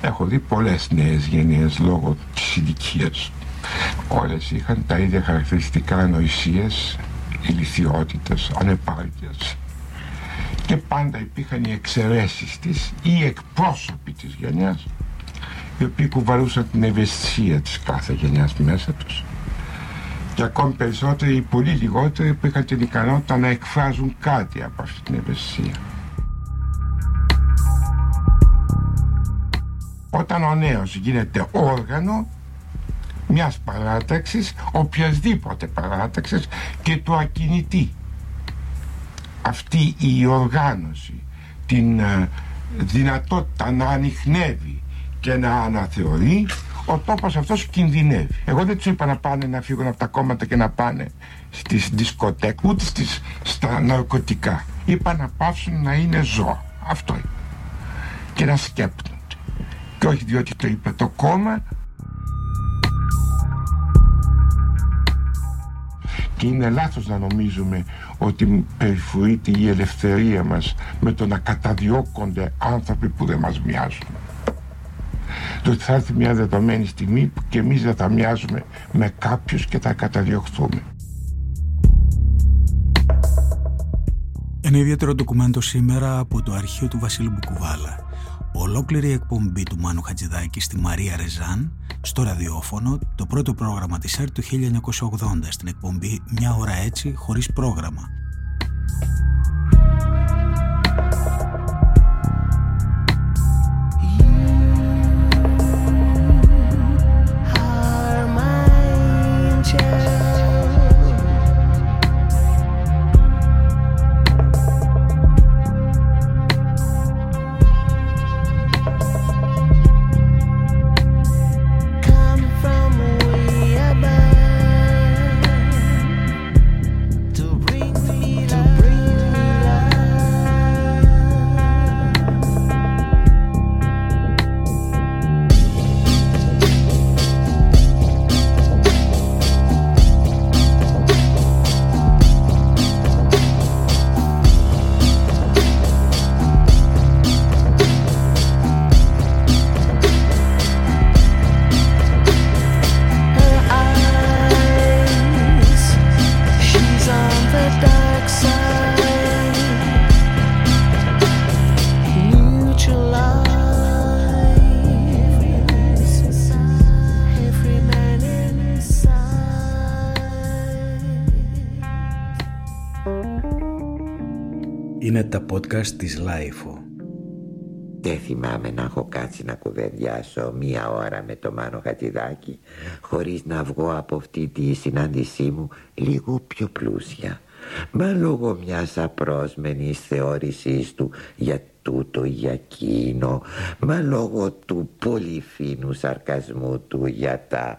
Έχω δει πολλές νέες γενιές λόγω της ηλικίας. Όλες είχαν τα ίδια χαρακτηριστικά ανοησίες, ηλικιότητες, ανεπάρκειας. Και πάντα υπήρχαν οι εξαιρέσεις της ή οι εκπρόσωποι της γενιάς οι οποίοι κουβαλούσαν την ευαισθησία της κάθε γενιάς μέσα τους και ακόμη περισσότεροι ή πολύ λιγότεροι που είχαν την ικανότητα να εκφράζουν κάτι από αυτή την ευαισθησία. Όταν ο νέος γίνεται όργανο μιας παράταξης, οποιασδήποτε παράταξης και το ακινητή. Αυτή η οργάνωση, την ε, δυνατότητα να ανοιχνεύει και να αναθεωρεί ο τόπος αυτός κινδυνεύει. Εγώ δεν τους είπα να πάνε να φύγουν από τα κόμματα και να πάνε στις δισκοτέκ, ούτε στις, στα ναρκωτικά. Είπα να πάψουν να είναι ζώα. Αυτό είπα. Και να σκέπτονται. Και όχι διότι το είπε το κόμμα, και είναι λάθος να νομίζουμε ότι περιφρουρείται η ελευθερία μας με το να καταδιώκονται άνθρωποι που δεν μας μοιάζουν το ότι θα έρθει μια δεδομένη στιγμή που και εμείς δεν θα μοιάζουμε με κάποιους και θα καταδιωχθούμε. Ένα ιδιαίτερο ντοκουμέντο σήμερα από το αρχείο του Βασίλου Μπουκουβάλα. Ολόκληρη εκπομπή του Μάνου Χατζηδάκη στη Μαρία Ρεζάν, στο ραδιόφωνο, το πρώτο πρόγραμμα της ΕΡΤ του 1980 στην εκπομπή «Μια ώρα έτσι, χωρίς πρόγραμμα». Podcast της LiFO. Δεν θυμάμαι να έχω κάτσει να κουβεντιάσω μία ώρα με το Μάνο Χατζιδάκι χωρίς να βγω από αυτή τη συνάντησή μου λίγο πιο πλούσια. Μα λόγω μιας απρόσμενης θεώρησής του για τούτο ή για εκείνο, μα λόγω του πολύ φίνου σαρκασμού του για τα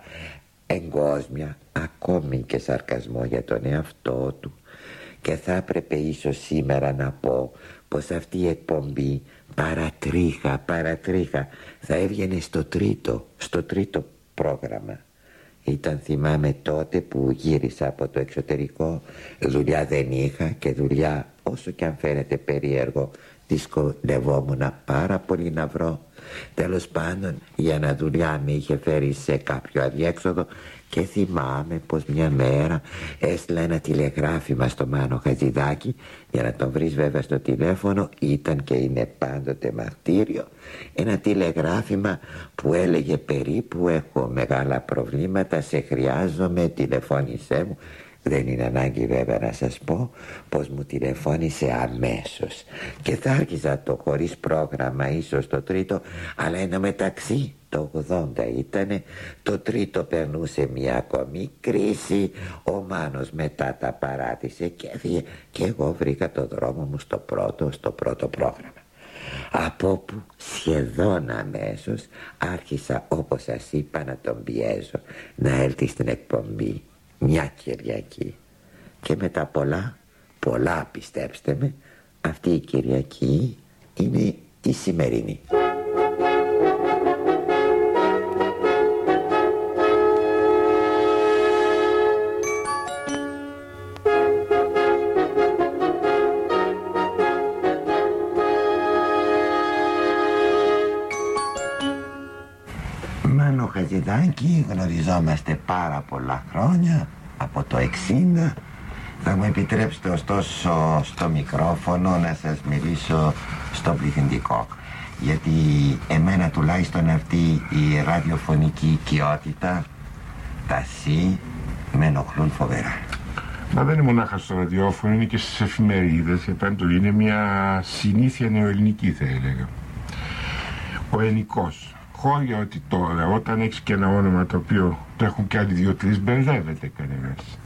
εγκόσμια, ακόμη και σαρκασμό για τον εαυτό του. Και θα έπρεπε ίσως σήμερα να πω πως αυτή η εκπομπή παρατρίχα, παρατρίχα θα έβγαινε στο τρίτο, στο τρίτο πρόγραμμα. Ήταν θυμάμαι τότε που γύρισα από το εξωτερικό, δουλειά δεν είχα και δουλειά όσο και αν φαίνεται περίεργο δυσκολευόμουν πάρα πολύ να βρω. Τέλος πάντων για να δουλειά με είχε φέρει σε κάποιο αδιέξοδο και θυμάμαι πως μια μέρα έστειλα ένα τηλεγράφημα στο Μάνο Χατζηδάκη για να τον βρεις βέβαια στο τηλέφωνο ήταν και είναι πάντοτε μαρτύριο ένα τηλεγράφημα που έλεγε περίπου έχω μεγάλα προβλήματα σε χρειάζομαι τηλεφώνησέ μου δεν είναι ανάγκη βέβαια να σας πω πως μου τηλεφώνησε αμέσως. Και θα άρχιζα το χωρίς πρόγραμμα ίσως το τρίτο αλλά ένα μεταξύ το 80 ήτανε το τρίτο περνούσε μια ακόμη κρίση ο Μάνος μετά τα παράτησε και έφυγε και εγώ βρήκα το δρόμο μου στο πρώτο στο πρώτο πρόγραμμα από όπου σχεδόν αμέσως άρχισα όπως σας είπα να τον πιέζω να έλθει στην εκπομπή μια Κυριακή και μετά πολλά, πολλά πιστέψτε με αυτή η Κυριακή είναι η σημερινή. Μάνο Χατζηδάκη γνωριζόμαστε πάρα πολλά χρόνια από το 60 θα μου επιτρέψετε ωστόσο στο μικρόφωνο να σας μιλήσω στο πληθυντικό γιατί εμένα τουλάχιστον αυτή η ραδιοφωνική οικειότητα τα σι με ενοχλούν φοβερά Μα δεν είναι μονάχα στο ραδιόφωνο, είναι και στις εφημερίδες, επάντου είναι μια συνήθεια νεοελληνική θα έλεγα. Ο ενικός. Χώρια ότι τώρα όταν έχεις και ένα όνομα το οποίο το έχουν και άλλοι δύο-τρεις μπερδεύεται κανένας.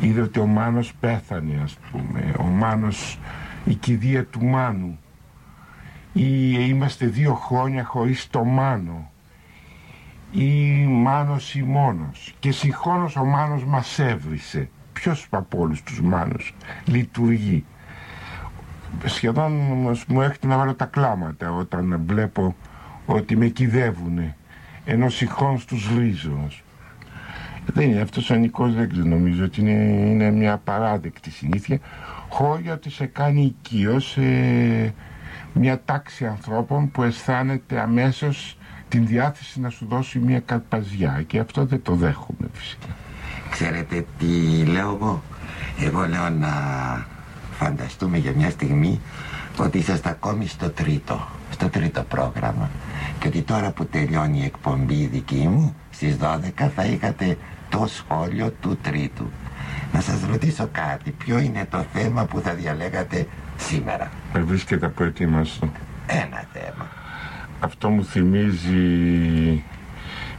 Είδε ότι ο Μάνος πέθανε ας πούμε, ο Μάνος, η κηδεία του Μάνου. Ή είμαστε δύο χρόνια χωρίς το Μάνο. Ή Μάνος ή μόνος. Και συγχρόνως ο Μάνος μας έβρισε. Ποιος από όλους τους Μάνους λειτουργεί. Σχεδόν μου έρχεται να βάλω τα κλάματα όταν βλέπω ότι με κυδεύουνε ενώ συγχρόνως τους ρίζω δεν είναι αυτός ο Νικός δεν ξέρω νομίζω ότι είναι, είναι μια παράδεκτη συνήθεια χώρια ότι σε κάνει οικείος ε, μια τάξη ανθρώπων που αισθάνεται αμέσως την διάθεση να σου δώσει μια καρπαζιά και αυτό δεν το δέχομαι φυσικά. Ξέρετε τι λέω εγώ; Εγώ λέω να φανταστούμε για μια στιγμή ότι είσαστε ακόμη στο τρίτο, στο τρίτο πρόγραμμα και ότι τώρα που τελειώνει η εκπομπή δική μου στις 12 θα είχατε το σχόλιο του τρίτου. Να σας ρωτήσω κάτι, ποιο είναι το θέμα που θα διαλέγατε σήμερα; Με βρίσκεται προετοίμαστο. Ένα θέμα. Αυτό μου θυμίζει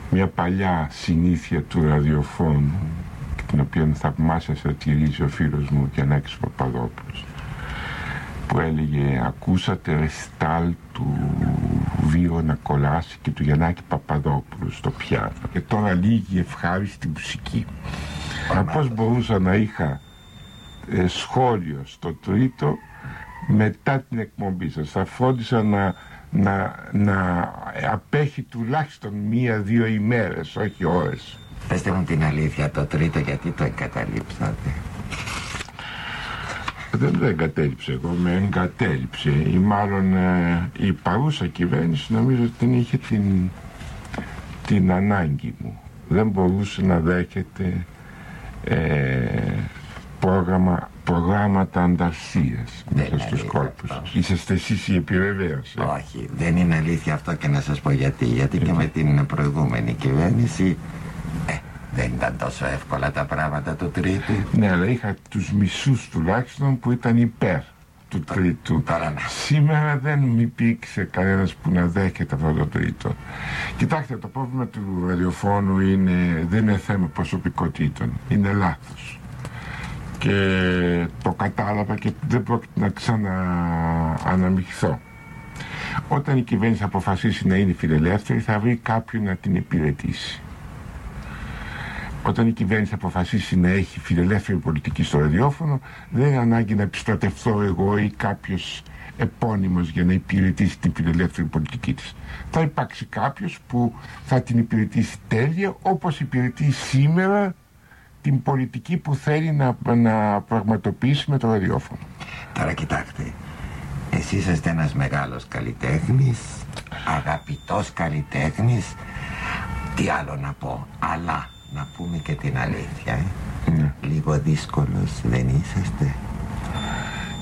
μια παλιά συνήθεια του ραδιοφώνου την οποία θαυμάσια σατυρίζει ο φίλος μου Γιαννάκης Παπαδόπουλος που έλεγε ακούσατε ρεστάλ του Βίο να κολλάσει και του Γιαννάκη Παπαδόπουλου στο πιάνο και τώρα λίγη ευχάριστη μουσική. Αν πώς μπορούσα να είχα ε, σχόλιο στο τρίτο μετά την εκπομπή σας. Θα φρόντισα να, να, να απέχει τουλάχιστον μία-δύο ημέρες όχι ώρες. Πεςτε μου την αλήθεια το τρίτο γιατί το εγκαταλείψατε δεν το εγκατέλειψε εγώ, με εγκατέλειψε ή μάλλον ε, η παρούσα κυβέρνηση νομίζω ότι δεν είχε την, την ανάγκη μου. Δεν μπορούσε να δέχεται ε, πρόγραμμα, προγράμματα ανταρσίας μέσα στους κόλπους. Είσαστε εσείς η επιβεβαίωση. Όχι, δεν είναι αλήθεια αυτό και να σας πω γιατί. Γιατί και με την προηγούμενη κυβέρνηση ε, δεν ήταν τόσο εύκολα τα πράγματα του τρίτου. Ναι, αλλά είχα τους μισούς τουλάχιστον που ήταν υπέρ του τρίτου. Τώρα ναι. Σήμερα δεν μου υπήρξε κανένας που να δέχεται αυτό το τρίτο. Κοιτάξτε, το πρόβλημα του ραδιοφώνου είναι, δεν είναι θέμα προσωπικότητων. Είναι λάθος. Και το κατάλαβα και δεν πρόκειται να ξανααναμειχθώ. Όταν η κυβέρνηση αποφασίσει να είναι φιλελεύθερη θα βρει κάποιον να την υπηρετήσει όταν η κυβέρνηση αποφασίσει να έχει φιλελεύθερη πολιτική στο ραδιόφωνο, δεν είναι ανάγκη να επιστρατευθώ εγώ ή κάποιος επώνυμος για να υπηρετήσει την φιλελεύθερη πολιτική της. Θα υπάρξει κάποιος που θα την υπηρετήσει τέλεια όπως υπηρετεί σήμερα την πολιτική που θέλει να, να πραγματοποιήσει με το ραδιόφωνο. Τώρα κοιτάξτε, εσείς είστε ένας μεγάλος καλλιτέχνης, αγαπητός καλλιτέχνης, τι άλλο να πω, αλλά να πούμε και την αλήθεια, ε. Ναι. Λίγο δύσκολος δεν είσαστε.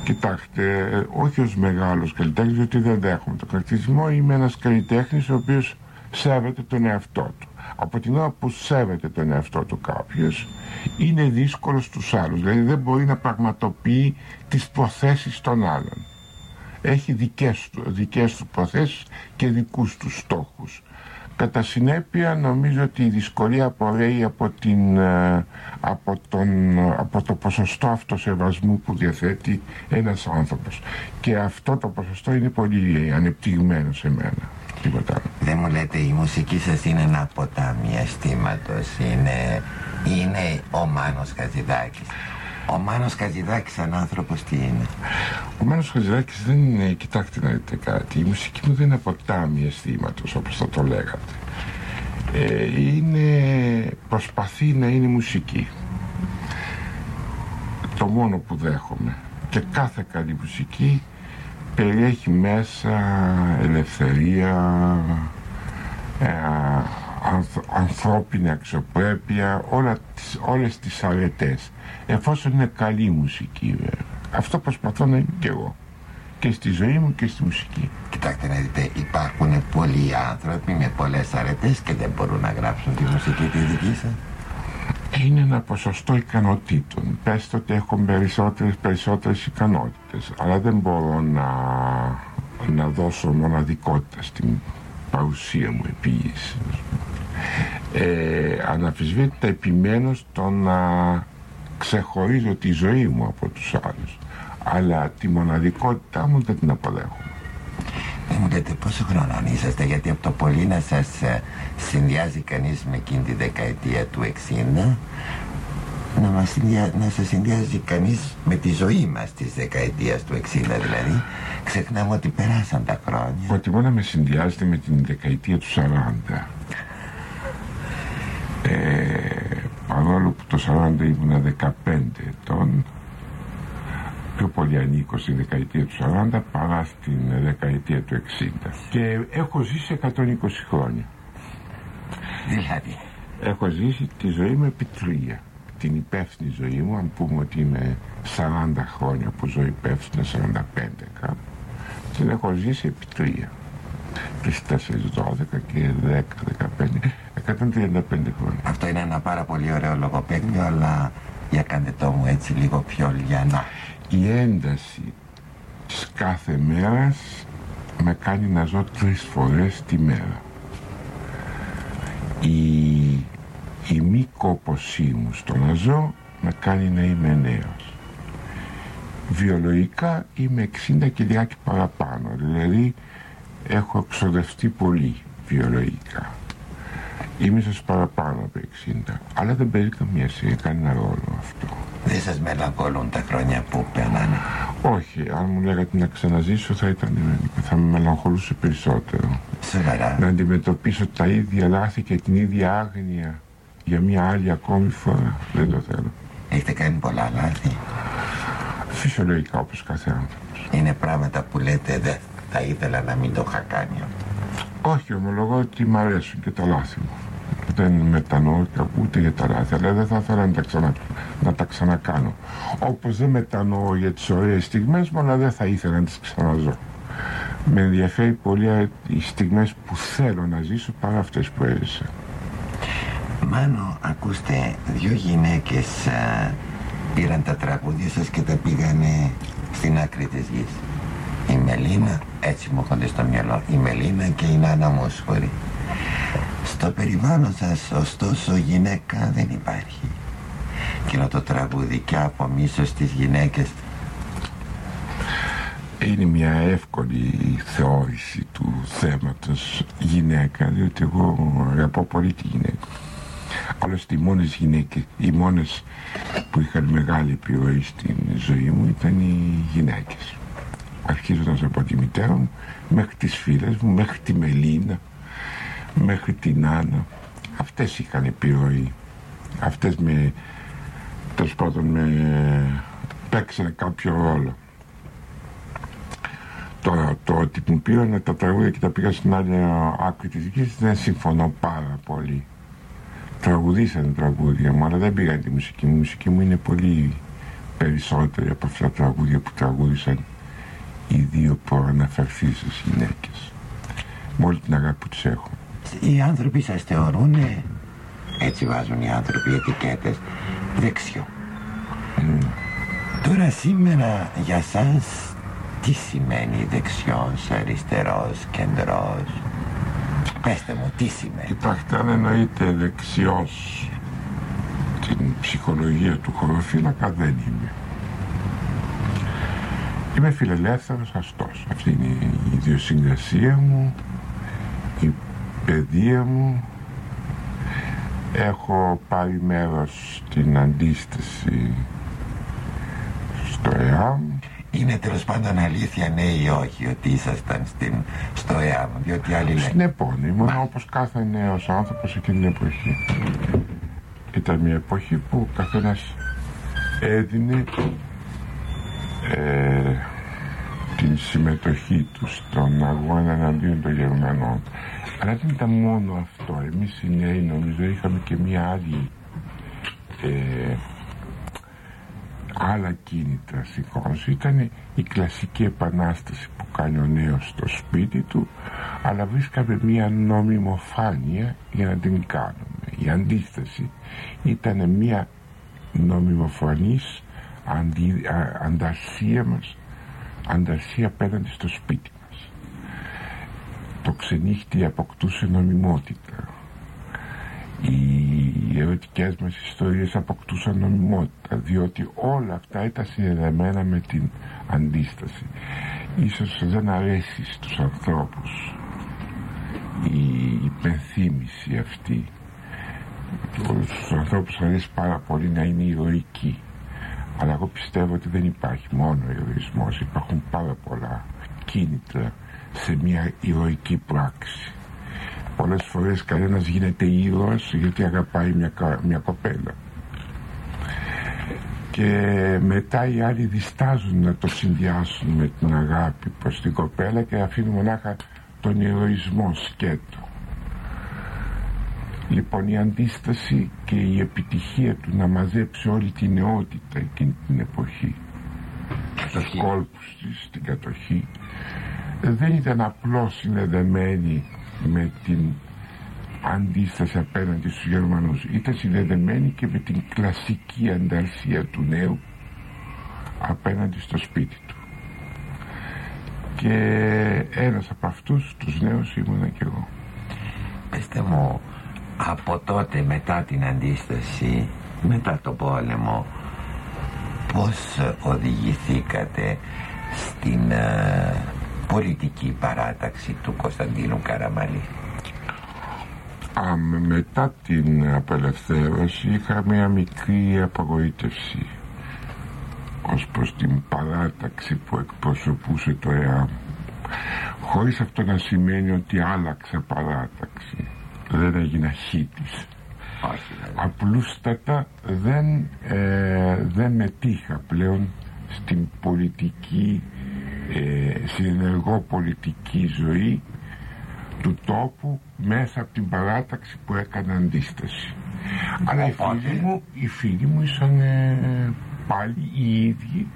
Κοιτάξτε, όχι ως μεγάλος καλλιτέχνης, γιατί δεν δέχομαι το κρατισμό. Είμαι ένας καλλιτέχνης ο οποίος σέβεται τον εαυτό του. Από την ώρα που σέβεται τον εαυτό του κάποιος, είναι δύσκολος στους άλλους. Δηλαδή δεν μπορεί να πραγματοποιεί τις προθέσεις των άλλων. Έχει δικές του, δικές του προθέσεις και δικούς του στόχους. Κατά συνέπεια νομίζω ότι η δυσκολία απορρέει από, την, ε, από, τον, από το ποσοστό αυτοσεβασμού που διαθέτει ένας άνθρωπος. Και αυτό το ποσοστό είναι πολύ ανεπτυγμένο σε μένα. Τίποτα άλλο. Δεν μου λέτε η μουσική σας είναι ένα ποτάμι αισθήματος, είναι, είναι ο Μάνος Χατζηδάκης. Ο Μάνος Χατζηδάκης σαν άνθρωπος τι είναι; Ο Μάνος Χατζηδάκης δεν είναι, κοιτάξτε να δείτε κάτι, η μουσική μου δεν είναι ποτάμι αισθήματος όπως θα το λέγατε. Ε, είναι, προσπαθεί να είναι μουσική. Το μόνο που δέχομαι. Και κάθε καλή μουσική περιέχει μέσα ελευθερία, ε, ανθρώπινη αξιοπρέπεια, όλα τις, όλες τις αρετές. Εφόσον είναι καλή μουσική βέβαια. Αυτό προσπαθώ να είμαι και εγώ. Και στη ζωή μου και στη μουσική. Κοιτάξτε να δείτε, υπάρχουν πολλοί άνθρωποι με πολλές αρετές και δεν μπορούν να γράψουν τη μουσική τη δική σας. Είναι ένα ποσοστό ικανοτήτων. Πέστε ότι έχω περισσότερες, περισσότερες ικανότητες. Αλλά δεν μπορώ να, να δώσω μοναδικότητα στην παρουσία μου επίγηση. Ε, αναφυσβήτητα επιμένω στο να ξεχωρίζω τη ζωή μου από τους άλλους. Αλλά τη μοναδικότητά μου δεν την αποδέχομαι. Δεν μου λέτε πόσο χρόνο είσαστε, γιατί από το πολύ να σας ε, συνδυάζει κανείς με εκείνη τη δεκαετία του 60, να, μας συνδυα... να σας συνδυάζει κανείς με τη ζωή μας της δεκαετίας του 60 δηλαδή, ξεχνάμε ότι περάσαν τα χρόνια. Προτιμώ να με συνδυάζετε με την δεκαετία του 40. Ε, παρόλο που το 40 ήμουν 15 ετών, πιο πολύ ανήκω στη δεκαετία του 40 παρά στην δεκαετία του 60. Και έχω ζήσει 120 χρόνια. Δηλαδή, Έχω ζήσει τη ζωή μου επί τρία. Την υπεύθυνη ζωή μου, αν πούμε ότι είμαι 40 χρόνια που ζω υπεύθυνα, 45 κάπου, την έχω ζήσει επί τρία. Τις 4, 12 και 10, 15, 135 χρόνια. αυτό είναι ένα πάρα πολύ ωραίο λογοπαίγνιο, αλλά για κάντε το μου έτσι λίγο πιο λιανά. Η ένταση της κάθε μέρας με κάνει να ζω τρεις φορές τη μέρα. Η, η μη κόπωσή μου στο να ζω με κάνει να είμαι νέος. Βιολογικά είμαι 60 και λιγάκι παραπάνω, δηλαδή έχω εξοδευτεί πολύ βιολογικά. Είμαι σας παραπάνω από 60, αλλά δεν παίζει καμία σημασία κανένα ρόλο αυτό. Δεν σας μελαγχολούν τα χρόνια που περνάνε. Όχι, αν μου λέγατε να ξαναζήσω θα ήταν, θα με μελαγχολούσε περισσότερο. Σοβαρά. Να αντιμετωπίσω τα ίδια λάθη και την ίδια άγνοια για μια άλλη ακόμη φορά. Δεν το θέλω. Έχετε κάνει πολλά λάθη. Φυσιολογικά όπως κάθε άνθρωπος. Είναι πράγματα που λέτε δεν θα ήθελα να μην το είχα κάνει. Όχι, ομολογώ ότι μ' αρέσουν και τα λάθη μου. Δεν μετανοώ και ούτε για τα λάθη, αλλά δεν θα ήθελα να τα, ξανα, να τα ξανακάνω. Όπως δεν μετανοώ για τις ωραίες στιγμές μου, αλλά δεν θα ήθελα να τις ξαναζώ. Με ενδιαφέρει πολύ οι στιγμές που θέλω να ζήσω παρά αυτές που έζησα. Μάνο, ακούστε, δυο γυναίκες α, πήραν τα τραγούδια σας και τα πήγανε στην άκρη της γης. Η Μελίνα, έτσι μου έρχονται στο μυαλό, η Μελίνα και η Νάνα Μόσχορη. Στο περιβάλλον σας, ωστόσο, γυναίκα δεν υπάρχει. Εκείνο το τραγούδι και από μίσος στις γυναίκες Είναι μια εύκολη θεώρηση του θέματος γυναίκα, διότι εγώ αγαπώ πολύ τη γυναίκα. Άλλωστε οι μόνες γυναίκες, οι μόνες που είχαν μεγάλη επιρροή στην ζωή μου ήταν οι γυναίκες. Αρχίζοντας από τη μητέρα μου, μέχρι τις φίλες μου, μέχρι τη Μελίνα, μέχρι την Άννα. Αυτές είχαν επιρροή. Αυτές με, τέλος πάντων, με παίξανε κάποιο ρόλο. Τώρα το ότι μου πήραν τα τραγούδια και τα πήγα στην άλλη άκρη της γης δεν συμφωνώ πάρα πολύ. Τραγουδήσανε τραγούδια μου, αλλά δεν πήγαν τη μουσική μου. Η μουσική μου είναι πολύ περισσότερη από αυτά τα τραγούδια που τραγούδησαν οι δύο προαναφερθήσεις γυναίκες. Με όλη την αγάπη που τις έχω. Οι άνθρωποι σας θεωρούν, έτσι βάζουν οι άνθρωποι ετικέτες, δεξιό. Τώρα σήμερα για σας τι σημαίνει δεξιός, αριστερός, κεντρός; Πέστε μου τι σημαίνει; Κοιτάξτε, αν εννοείται δεξιός την ψυχολογία του χωροφύλακα δεν είμαι. Είμαι φιλελεύθερος αστός. Αυτή είναι η ιδιοσυγκρασία μου, η παιδεία μου. Έχω πάρει μέρος στην αντίσταση στο ΕΑΜ. Είναι τέλος πάντων αλήθεια ναι ή όχι ότι ήσασταν στην, στο ΕΑΜ, διότι άλλοι λένε. Στην επώνυμο, όπως κάθε νέος άνθρωπος εκείνη την εποχή. Ήταν μια εποχή που ο καθένας έδινε ε, την συμμετοχή τους στον αγώνα εναντίον των Γερμανών. Αλλά δεν ήταν μόνο αυτό. Εμείς οι νέοι νομίζω είχαμε και μία άλλη ε, άλλα κίνητρα σηκώνωση. Ήταν η κλασική επανάσταση που κάνει ο νέος στο σπίτι του αλλά βρίσκαμε μία νομιμοφάνεια για να την κάνουμε. Η αντίσταση ήταν μία νομιμοφανής αντι, ανταρσία μας ανταρσία απέναντι στο σπίτι μας. Το ξενύχτη αποκτούσε νομιμότητα. Οι ερωτικές μας ιστορίες αποκτούσαν νομιμότητα διότι όλα αυτά ήταν συνδεδεμένα με την αντίσταση. Ίσως δεν αρέσει στους ανθρώπους η υπενθύμηση αυτή. Στους ανθρώπους αρέσει πάρα πολύ να είναι ηρωικοί αλλά εγώ πιστεύω ότι δεν υπάρχει μόνο ηρωισμός υπάρχουν πάρα πολλά κίνητρα σε μια ηρωική πράξη. Πολλές φορές κανένας γίνεται ήρωας γιατί αγαπάει μια, μια κοπέλα. Και μετά οι άλλοι διστάζουν να το συνδυάσουν με την αγάπη προς την κοπέλα και αφήνουν μονάχα τον ηρωισμό σκέτο λοιπόν η αντίσταση και η επιτυχία του να μαζέψει όλη την νεότητα εκείνη την εποχή στους κόλπους της, στην κατοχή δεν ήταν απλώς συνδεδεμένη με την αντίσταση απέναντι στους Γερμανούς. Ήταν συνδεδεμένη και με την κλασική ανταρσία του νέου απέναντι στο σπίτι του. Και ένας από αυτούς τους νέους ήμουνα κι εγώ. Πεςτε μου από τότε μετά την αντίσταση μετά το πόλεμο πως οδηγηθήκατε στην ε, πολιτική παράταξη του Κωνσταντίνου Καραμαλή; Α, μετά την απελευθέρωση είχα μια μικρή απογοήτευση ως προς την παράταξη που εκπροσωπούσε το ΕΑΜ. Χωρίς αυτό να σημαίνει ότι άλλαξε παράταξη δεν έγινα χίτης απλούστατα δεν, ε, δεν μετήχα πλέον στην πολιτική ε, στην ενεργό πολιτική ζωή του τόπου μέσα από την παράταξη που έκανε αντίσταση. Αλλά οι φίλοι μου, οι φίλοι μου ήσαν ε, πάλι οι ίδιοι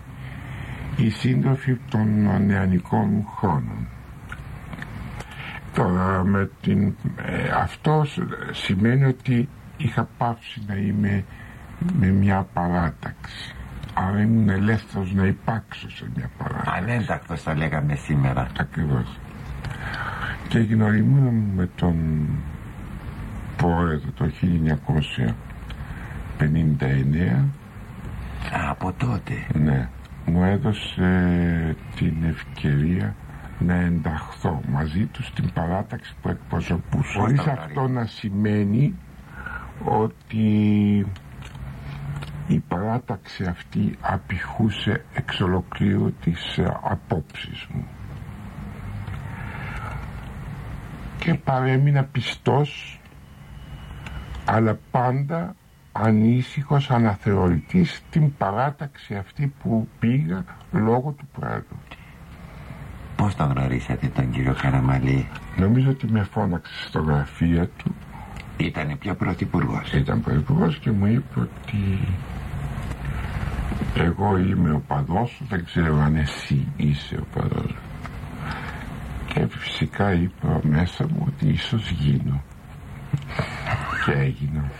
οι σύντροφοι των νεανικών μου χρόνων τώρα με την ε, αυτό σημαίνει ότι είχα πάψει να είμαι με μια παράταξη. Άρα ήμουν ελεύθερος να υπάρξω σε μια παράταξη. Ανέντακτος θα λέγαμε σήμερα. Ακριβώς. Και γνωριμούν με τον πρόεδρο το 1959 από τότε. Ναι. Μου έδωσε την ευκαιρία να ενταχθώ μαζί τους στην παράταξη που εκπροσωπούσε χωρίς αυτό να σημαίνει ότι η παράταξη αυτή απηχούσε εξ ολοκλήρου τις ε, απόψεις μου. Και παρέμεινα πιστός αλλά πάντα ανήσυχος αναθεωρητής την παράταξη αυτή που πήγα λόγω του πράγματος Πώς τον γνωρίσατε τον κύριο Καραμαλή Νομίζω ότι με φώναξε στο γραφείο του. Ήταν πια πρωθυπουργός. Ήταν πρωθυπουργός και μου είπε ότι εγώ είμαι ο παδός σου, δεν ξέρω αν εσύ είσαι ο παδός και φυσικά είπα μέσα μου ότι ίσως γίνω. Και έγινα.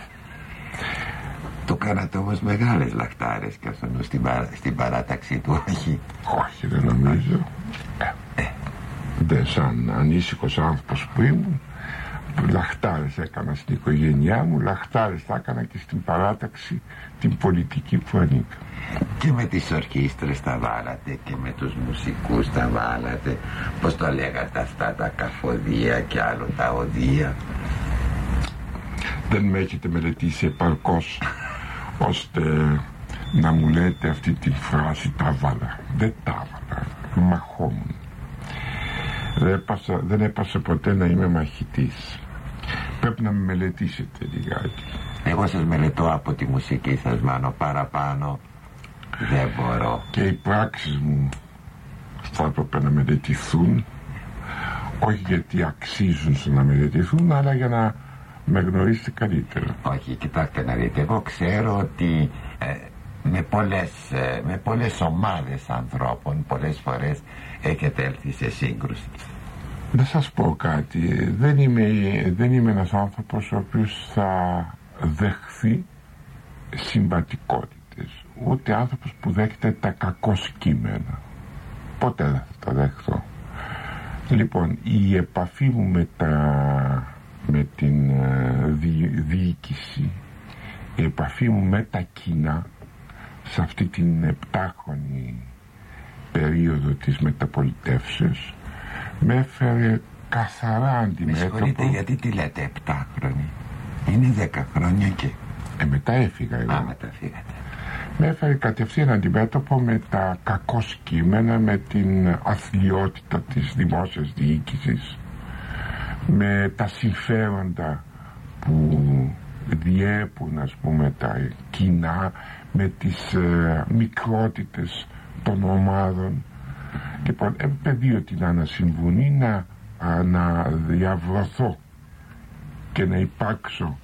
Το κάνατε όμως μεγάλες λαχτάρες και αυτόν στην, παρά, στην παράταξη του όχι όχι δεν νομίζω. Ε. δεν σαν ανήσυχος άνθρωπος που ήμουν λαχτάρες έκανα στην οικογένειά μου λαχτάρες θα έκανα και στην παράταξη την πολιτική που ανήκα και με τις ορχήστρες τα βάλατε και με τους μουσικούς τα βάλατε. Πως το λέγατε αυτά τα καφοδία και άλλο τα οδεία. Δεν με έχετε μελετήσει επαρκώς ώστε να μου λέτε αυτή τη φράση τα βάλα δεν τα βάλα μαχόμουν δεν έπασα, δεν έπασα ποτέ να είμαι μαχητής. Πρέπει να με μελετήσετε λιγάκι. Εγώ σας μελετώ από τη μουσική σας μάνο παραπάνω. Δεν μπορώ. Και οι πράξεις μου θα έπρεπε να μελετηθούν. Όχι γιατί αξίζουν στο να μελετηθούν αλλά για να με γνωρίσετε καλύτερα. Όχι, κοιτάξτε να δείτε, εγώ ξέρω ότι ε, με, πολλές, ε, με πολλές ομάδες ανθρώπων πολλές φορές έχετε έλθει σε σύγκρουση. Να σας πω κάτι, δεν είμαι, δεν είμαι ένας άνθρωπος ο οποίος θα δεχθεί συμπατικότητες, ούτε άνθρωπος που δέχεται τα κακό κείμενα. Ποτέ δεν θα τα δεχθώ. Λοιπόν, η επαφή μου με, τα, με την ε, διοίκηση, η επαφή μου με τα κοινά, σε αυτή την επτάχρονη περίοδο της μεταπολιτεύσεως, με έφερε καθαρά αντιμέτωπο. Με συγχωρείτε γιατί τη λέτε επτάχρονη; Είναι δέκα χρόνια και... Ε, μετά έφυγα εγώ. Α, μετά φύγατε με έφερε κατευθείαν αντιμέτωπο με τα κακό σκήμενα, με την αθλειότητα της δημόσιας διοίκησης, με τα συμφέροντα που διέπουν ας πούμε τα κοινά, με τις ε, μικρότητες των ομάδων. Λοιπόν, έπρεπε δύο την ανασυμβουνή να, να διαβρωθώ και να υπάρξω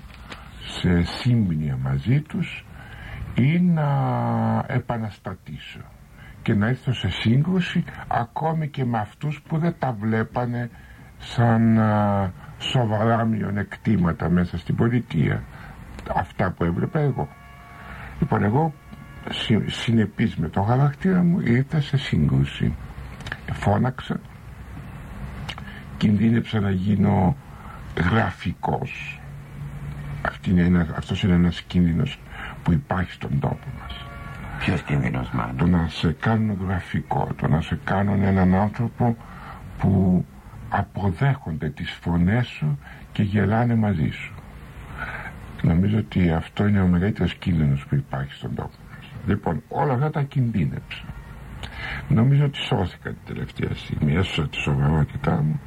σε σύμπνοια μαζί τους ή να επαναστατήσω και να έρθω σε σύγκρουση ακόμη και με αυτούς που δεν τα βλέπανε σαν α, σοβαρά μειονεκτήματα μέσα στην πολιτεία αυτά που έβλεπα εγώ λοιπόν εγώ συ, συνεπής με το χαρακτήρα μου ήρθα σε σύγκρουση φώναξα κινδύνεψα να γίνω γραφικός Αυτή είναι ένα, αυτός είναι ένας κίνδυνος που υπάρχει στον τόπο μας. Ποιος κίνδυνος μάλλον. Το να σε κάνουν γραφικό, το να σε κάνουν έναν άνθρωπο που αποδέχονται τις φωνές σου και γελάνε μαζί σου. Νομίζω ότι αυτό είναι ο μεγαλύτερος κίνδυνος που υπάρχει στον τόπο μας. Λοιπόν, όλα αυτά τα κινδύνεψα. Νομίζω ότι σώθηκα την τελευταία στιγμή, έσωσα τη σοβαρότητά μου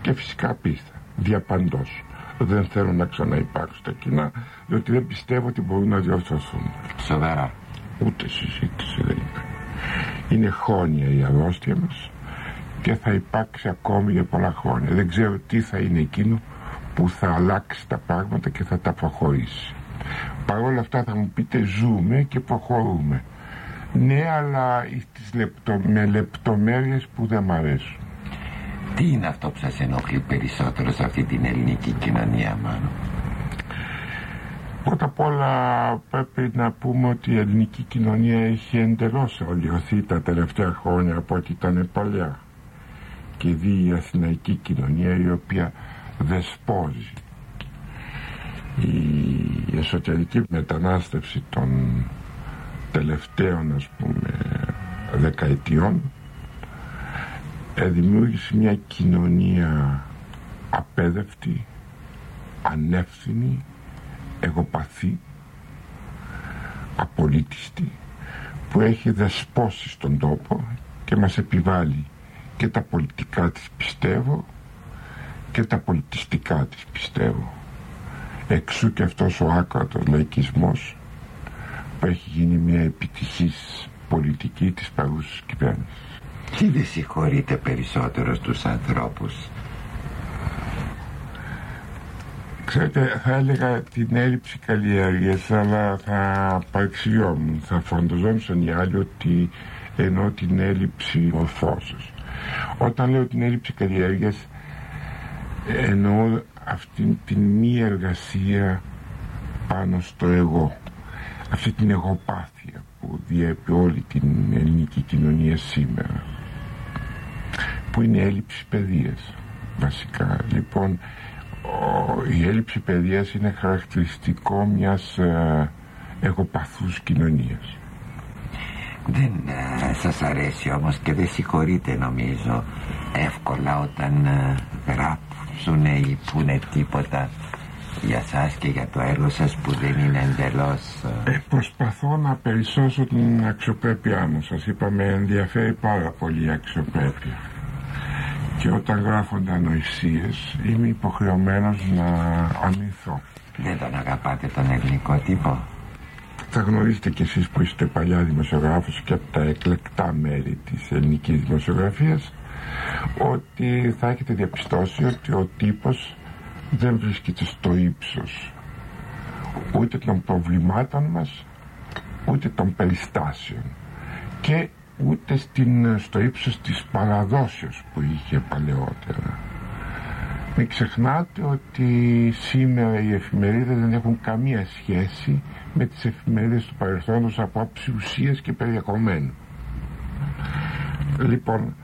και φυσικά πίστα, διαπαντός. Δεν θέλω να ξαναυπάρξουν τα κοινά διότι δεν πιστεύω ότι μπορούν να διορθωθούν. Σοβαρά. Ούτε συζήτηση δεν είναι είναι χρόνια η αρρώστια μας και θα υπάρξει ακόμη για πολλά χρόνια. Δεν ξέρω τι θα είναι εκείνο που θα αλλάξει τα πράγματα και θα τα προχωρήσει. Παρ' όλα αυτά θα μου πείτε ζούμε και προχωρούμε. Ναι αλλά με λεπτομέρειες που δεν μ' αρέσουν. Τι είναι αυτό που σας ενοχλεί περισσότερο σε αυτή την ελληνική κοινωνία μάλλον. Πρώτα απ' όλα πρέπει να πούμε ότι η ελληνική κοινωνία έχει εντελώς ολιωθεί τα τελευταία χρόνια από ό,τι ήταν παλιά και δει η αθηναϊκή κοινωνία η οποία δεσπόζει. Η εσωτερική μετανάστευση των τελευταίων ας πούμε δεκαετιών δημιούργησε μια κοινωνία απέδευτη, ανεύθυνη, εγωπαθή, απολύτιστη που έχει δεσπόσει στον τόπο και μας επιβάλλει και τα πολιτικά της πιστεύω και τα πολιτιστικά της πιστεύω. Εξού και αυτός ο άκρατος λαϊκισμός που έχει γίνει μια επιτυχής πολιτική της παρούσης κυβέρνησης. Τι δεν συγχωρείτε περισσότερο στους ανθρώπους. Ξέρετε, θα έλεγα την έλλειψη καλλιέργειας, αλλά θα παρεξηγιόμουν, θα φανταζόμουν οι άλλοι ότι εννοώ την έλλειψη μορφώσεως. Όταν λέω την έλλειψη καλλιέργειας, εννοώ αυτή την μη εργασία πάνω στο εγώ. Αυτή την εγωπάθεια που διέπει όλη την ελληνική κοινωνία σήμερα. Που είναι η έλλειψη παιδείας βασικά. Λοιπόν η έλλειψη παιδείας είναι χαρακτηριστικό μιας ε, εγωπαθούς κοινωνίας. Δεν ε, σας αρέσει όμως και δεν συγχωρείτε νομίζω εύκολα όταν ε, γράψουν ή πούνε τίποτα για σας και για το έργο σας που δεν είναι εντελώς... Ε, ε προσπαθώ να περισσώσω την αξιοπρέπειά μου. Σας είπα με ενδιαφέρει πάρα πολύ η αξιοπρέπεια. Και όταν γράφονται ανοησίες είμαι υποχρεωμένος να αμυνθώ. Δεν τον αγαπάτε τον ελληνικό τύπο; θα γνωρίζετε κι εσείς που είστε παλιά δημοσιογράφος και από τα εκλεκτά μέρη της ελληνικής δημοσιογραφίας ότι θα έχετε διαπιστώσει ότι ο τύπος δεν βρίσκεται στο ύψος ούτε των προβλημάτων μας ούτε των περιστάσεων και ούτε στην, στο ύψος της παραδόσεως που είχε παλαιότερα. Μην ξεχνάτε ότι σήμερα οι εφημερίδες δεν έχουν καμία σχέση με τις εφημερίδες του παρελθόντος από άψη ουσίας και περιεχομένου. Λοιπόν,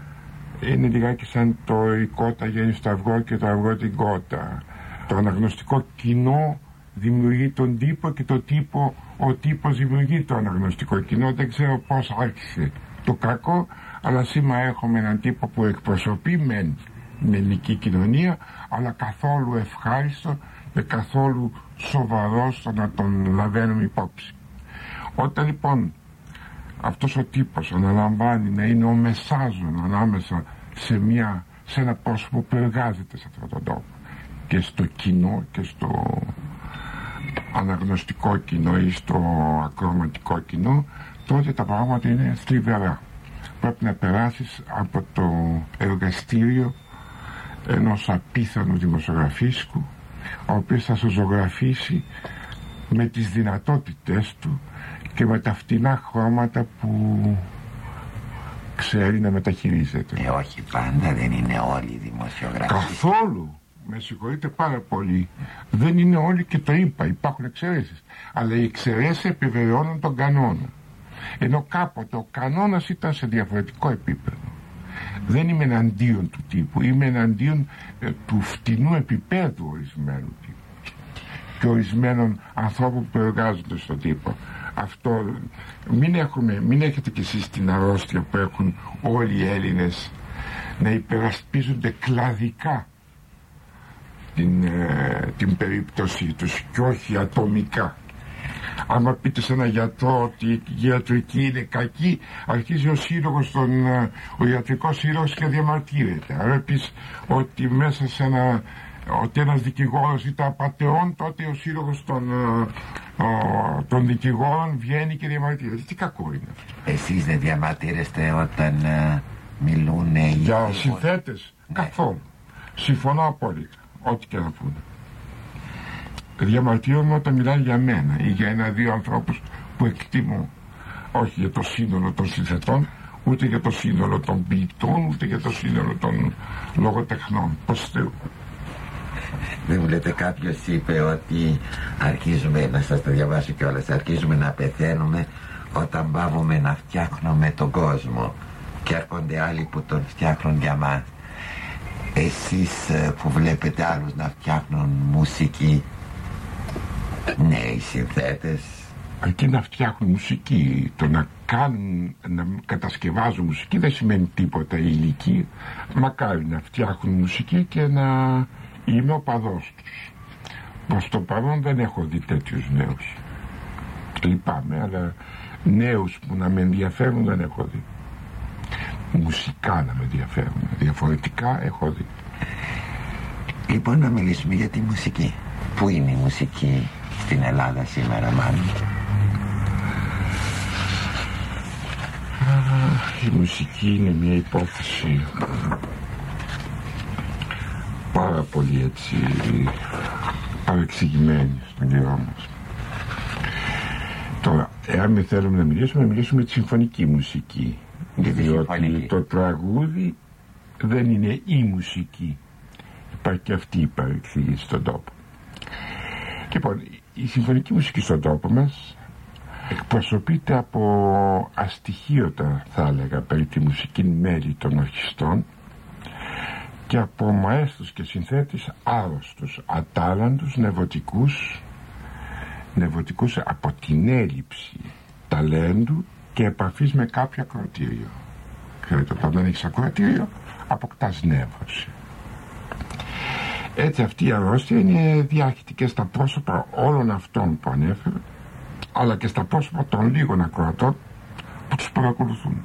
είναι λιγάκι σαν το η κότα γέννη στο αυγό και το αυγό την κότα. Το αναγνωστικό κοινό δημιουργεί τον τύπο και το τύπο, ο τύπος δημιουργεί το αναγνωστικό κοινό. Δεν ξέρω πώς άρχισε το κακό, αλλά σήμερα έχουμε έναν τύπο που εκπροσωπεί μεν την ελληνική κοινωνία, αλλά καθόλου ευχάριστο και καθόλου σοβαρό στο να τον λαβαίνουμε υπόψη. Όταν λοιπόν αυτός ο τύπος αναλαμβάνει να είναι ο μεσάζων ανάμεσα σε, μια, σε ένα πρόσωπο που εργάζεται σε αυτόν τον τόπο. Και στο κοινό και στο αναγνωστικό κοινό ή στο ακροματικό κοινό τότε τα πράγματα είναι θλιβερά πρέπει να περάσεις από το εργαστήριο ενός απίθανου δημοσιογραφίσκου ο οποίος θα σου ζωγραφίσει με τις δυνατότητες του και με τα φτηνά χρώματα που ξέρει να μεταχειρίζεται. Ε, όχι πάντα, δεν είναι όλοι οι δημοσιογράφοι. Καθόλου. Με συγχωρείτε πάρα πολύ. Δεν είναι όλοι και το είπα, υπάρχουν εξαιρέσεις. Αλλά οι εξαιρέσεις επιβεβαιώνουν τον κανόνα. Ενώ κάποτε ο κανόνας ήταν σε διαφορετικό επίπεδο. Δεν είμαι εναντίον του τύπου, είμαι εναντίον ε, του φτηνού επίπεδου ορισμένου τύπου και ορισμένων ανθρώπων που εργάζονται στον τύπο. Αυτό μην, έχουμε, μην έχετε κι εσείς την αρρώστια που έχουν όλοι οι Έλληνες να υπερασπίζονται κλαδικά την, ε, την περίπτωσή τους και όχι ατομικά. Άμα πείτε σε ένα γιατρό ότι η ιατρική είναι κακή αρχίζει ο σύλλογος τον, ε, ο ιατρικός σύλλογος και διαμαρτύρεται. Άρα πεις ότι μέσα σε ένα ότι ένας δικηγόρος ήταν απατεών τότε ο σύλλογος των, ε, των δικηγόρων βγαίνει και διαμαρτύρεται τι κακό είναι αυτό εσείς δεν διαμαρτύρεστε όταν μιλούν για συνθέτες ναι. καθόλου συμφωνώ απόλυτα ό,τι και να πούνε. Διαμαρτύρομαι όταν μιλάνε για μένα ή για ένα-δύο ανθρώπους που εκτιμώ. Όχι για το σύνολο των συνθετών, ούτε για το σύνολο των ποιητών, ούτε για το σύνολο των λογοτεχνών. Πώς Θεού. Δεν μου λέτε κάποιος είπε ότι αρχίζουμε, να σας το διαβάσω κιόλας, αρχίζουμε να πεθαίνουμε όταν πάβουμε να φτιάχνουμε τον κόσμο και έρχονται άλλοι που τον φτιάχνουν για μας. Εσείς ε, που βλέπετε άλλους να φτιάχνουν μουσική νέοι συνθέτες. Αρκεί να φτιάχνουν μουσική το να κάνουν να κατασκευάζουν μουσική δεν σημαίνει τίποτα η ηλικία. Μακάρι να φτιάχνουν μουσική και να είμαι ο παδός τους προς το παρόν δεν έχω δει τέτοιους νέους λυπάμαι αλλά νέους που να με ενδιαφέρουν δεν έχω δει μουσικά να με ενδιαφέρουν. Διαφορετικά έχω δει. Λοιπόν να μιλήσουμε για τη μουσική. Πού είναι η μουσική στην Ελλάδα σήμερα μάλλον. Η μουσική είναι μια υπόθεση πάρα πολύ έτσι παρεξηγημένη στον καιρό μας. Τώρα, εάν θέλουμε να μιλήσουμε, να μιλήσουμε τη συμφωνική μουσική. Διότι το τραγούδι δεν είναι η μουσική. Υπάρχει και αυτή η παρεξήγηση στον τόπο. Λοιπόν η συμφωνική μουσική στον τόπο μας εκπροσωπείται από αστοιχείωτα θα έλεγα περί τη μουσική μέλη των ορχιστών και από μαέστρους και συνθέτες άρρωστους, ατάλαντους, νευωτικούς νευωτικούς από την έλλειψη ταλέντου και επαφής με κάποιο ακροατήριο. Ξέρετε, όταν δεν έχεις ακροατήριο, αποκτάς νεύρωση. Έτσι αυτή η αρρώστια είναι διάχυτη και στα πρόσωπα όλων αυτών που ανέφερα, αλλά και στα πρόσωπα των λίγων ακροατών που τους παρακολουθούν.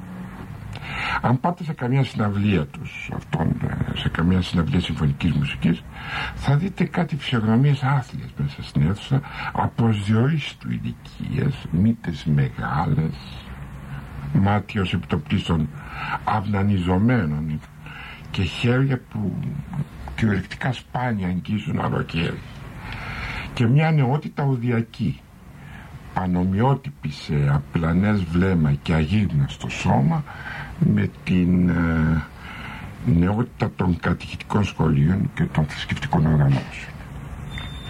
Αν πάτε σε καμιά συναυλία τους αυτών, ε, σε καμιά συναυλία συμφωνικής μουσικής θα δείτε κάτι φυσιογνωμίες άθλιες μέσα στην αίθουσα αποσδιορίσεις του ηλικίες, μύτες μεγάλες μάτια ως επιτοπλίστων αυνανιζομένων και χέρια που κυριολεκτικά σπάνια αγγίζουν άλλο χέρι και μια νεότητα οδιακή πανομοιότυπη σε απλανές βλέμμα και αγίγναστο σώμα με την ε, νεότητα των κατηχητικών σχολείων και των θρησκευτικών οργανώσεων.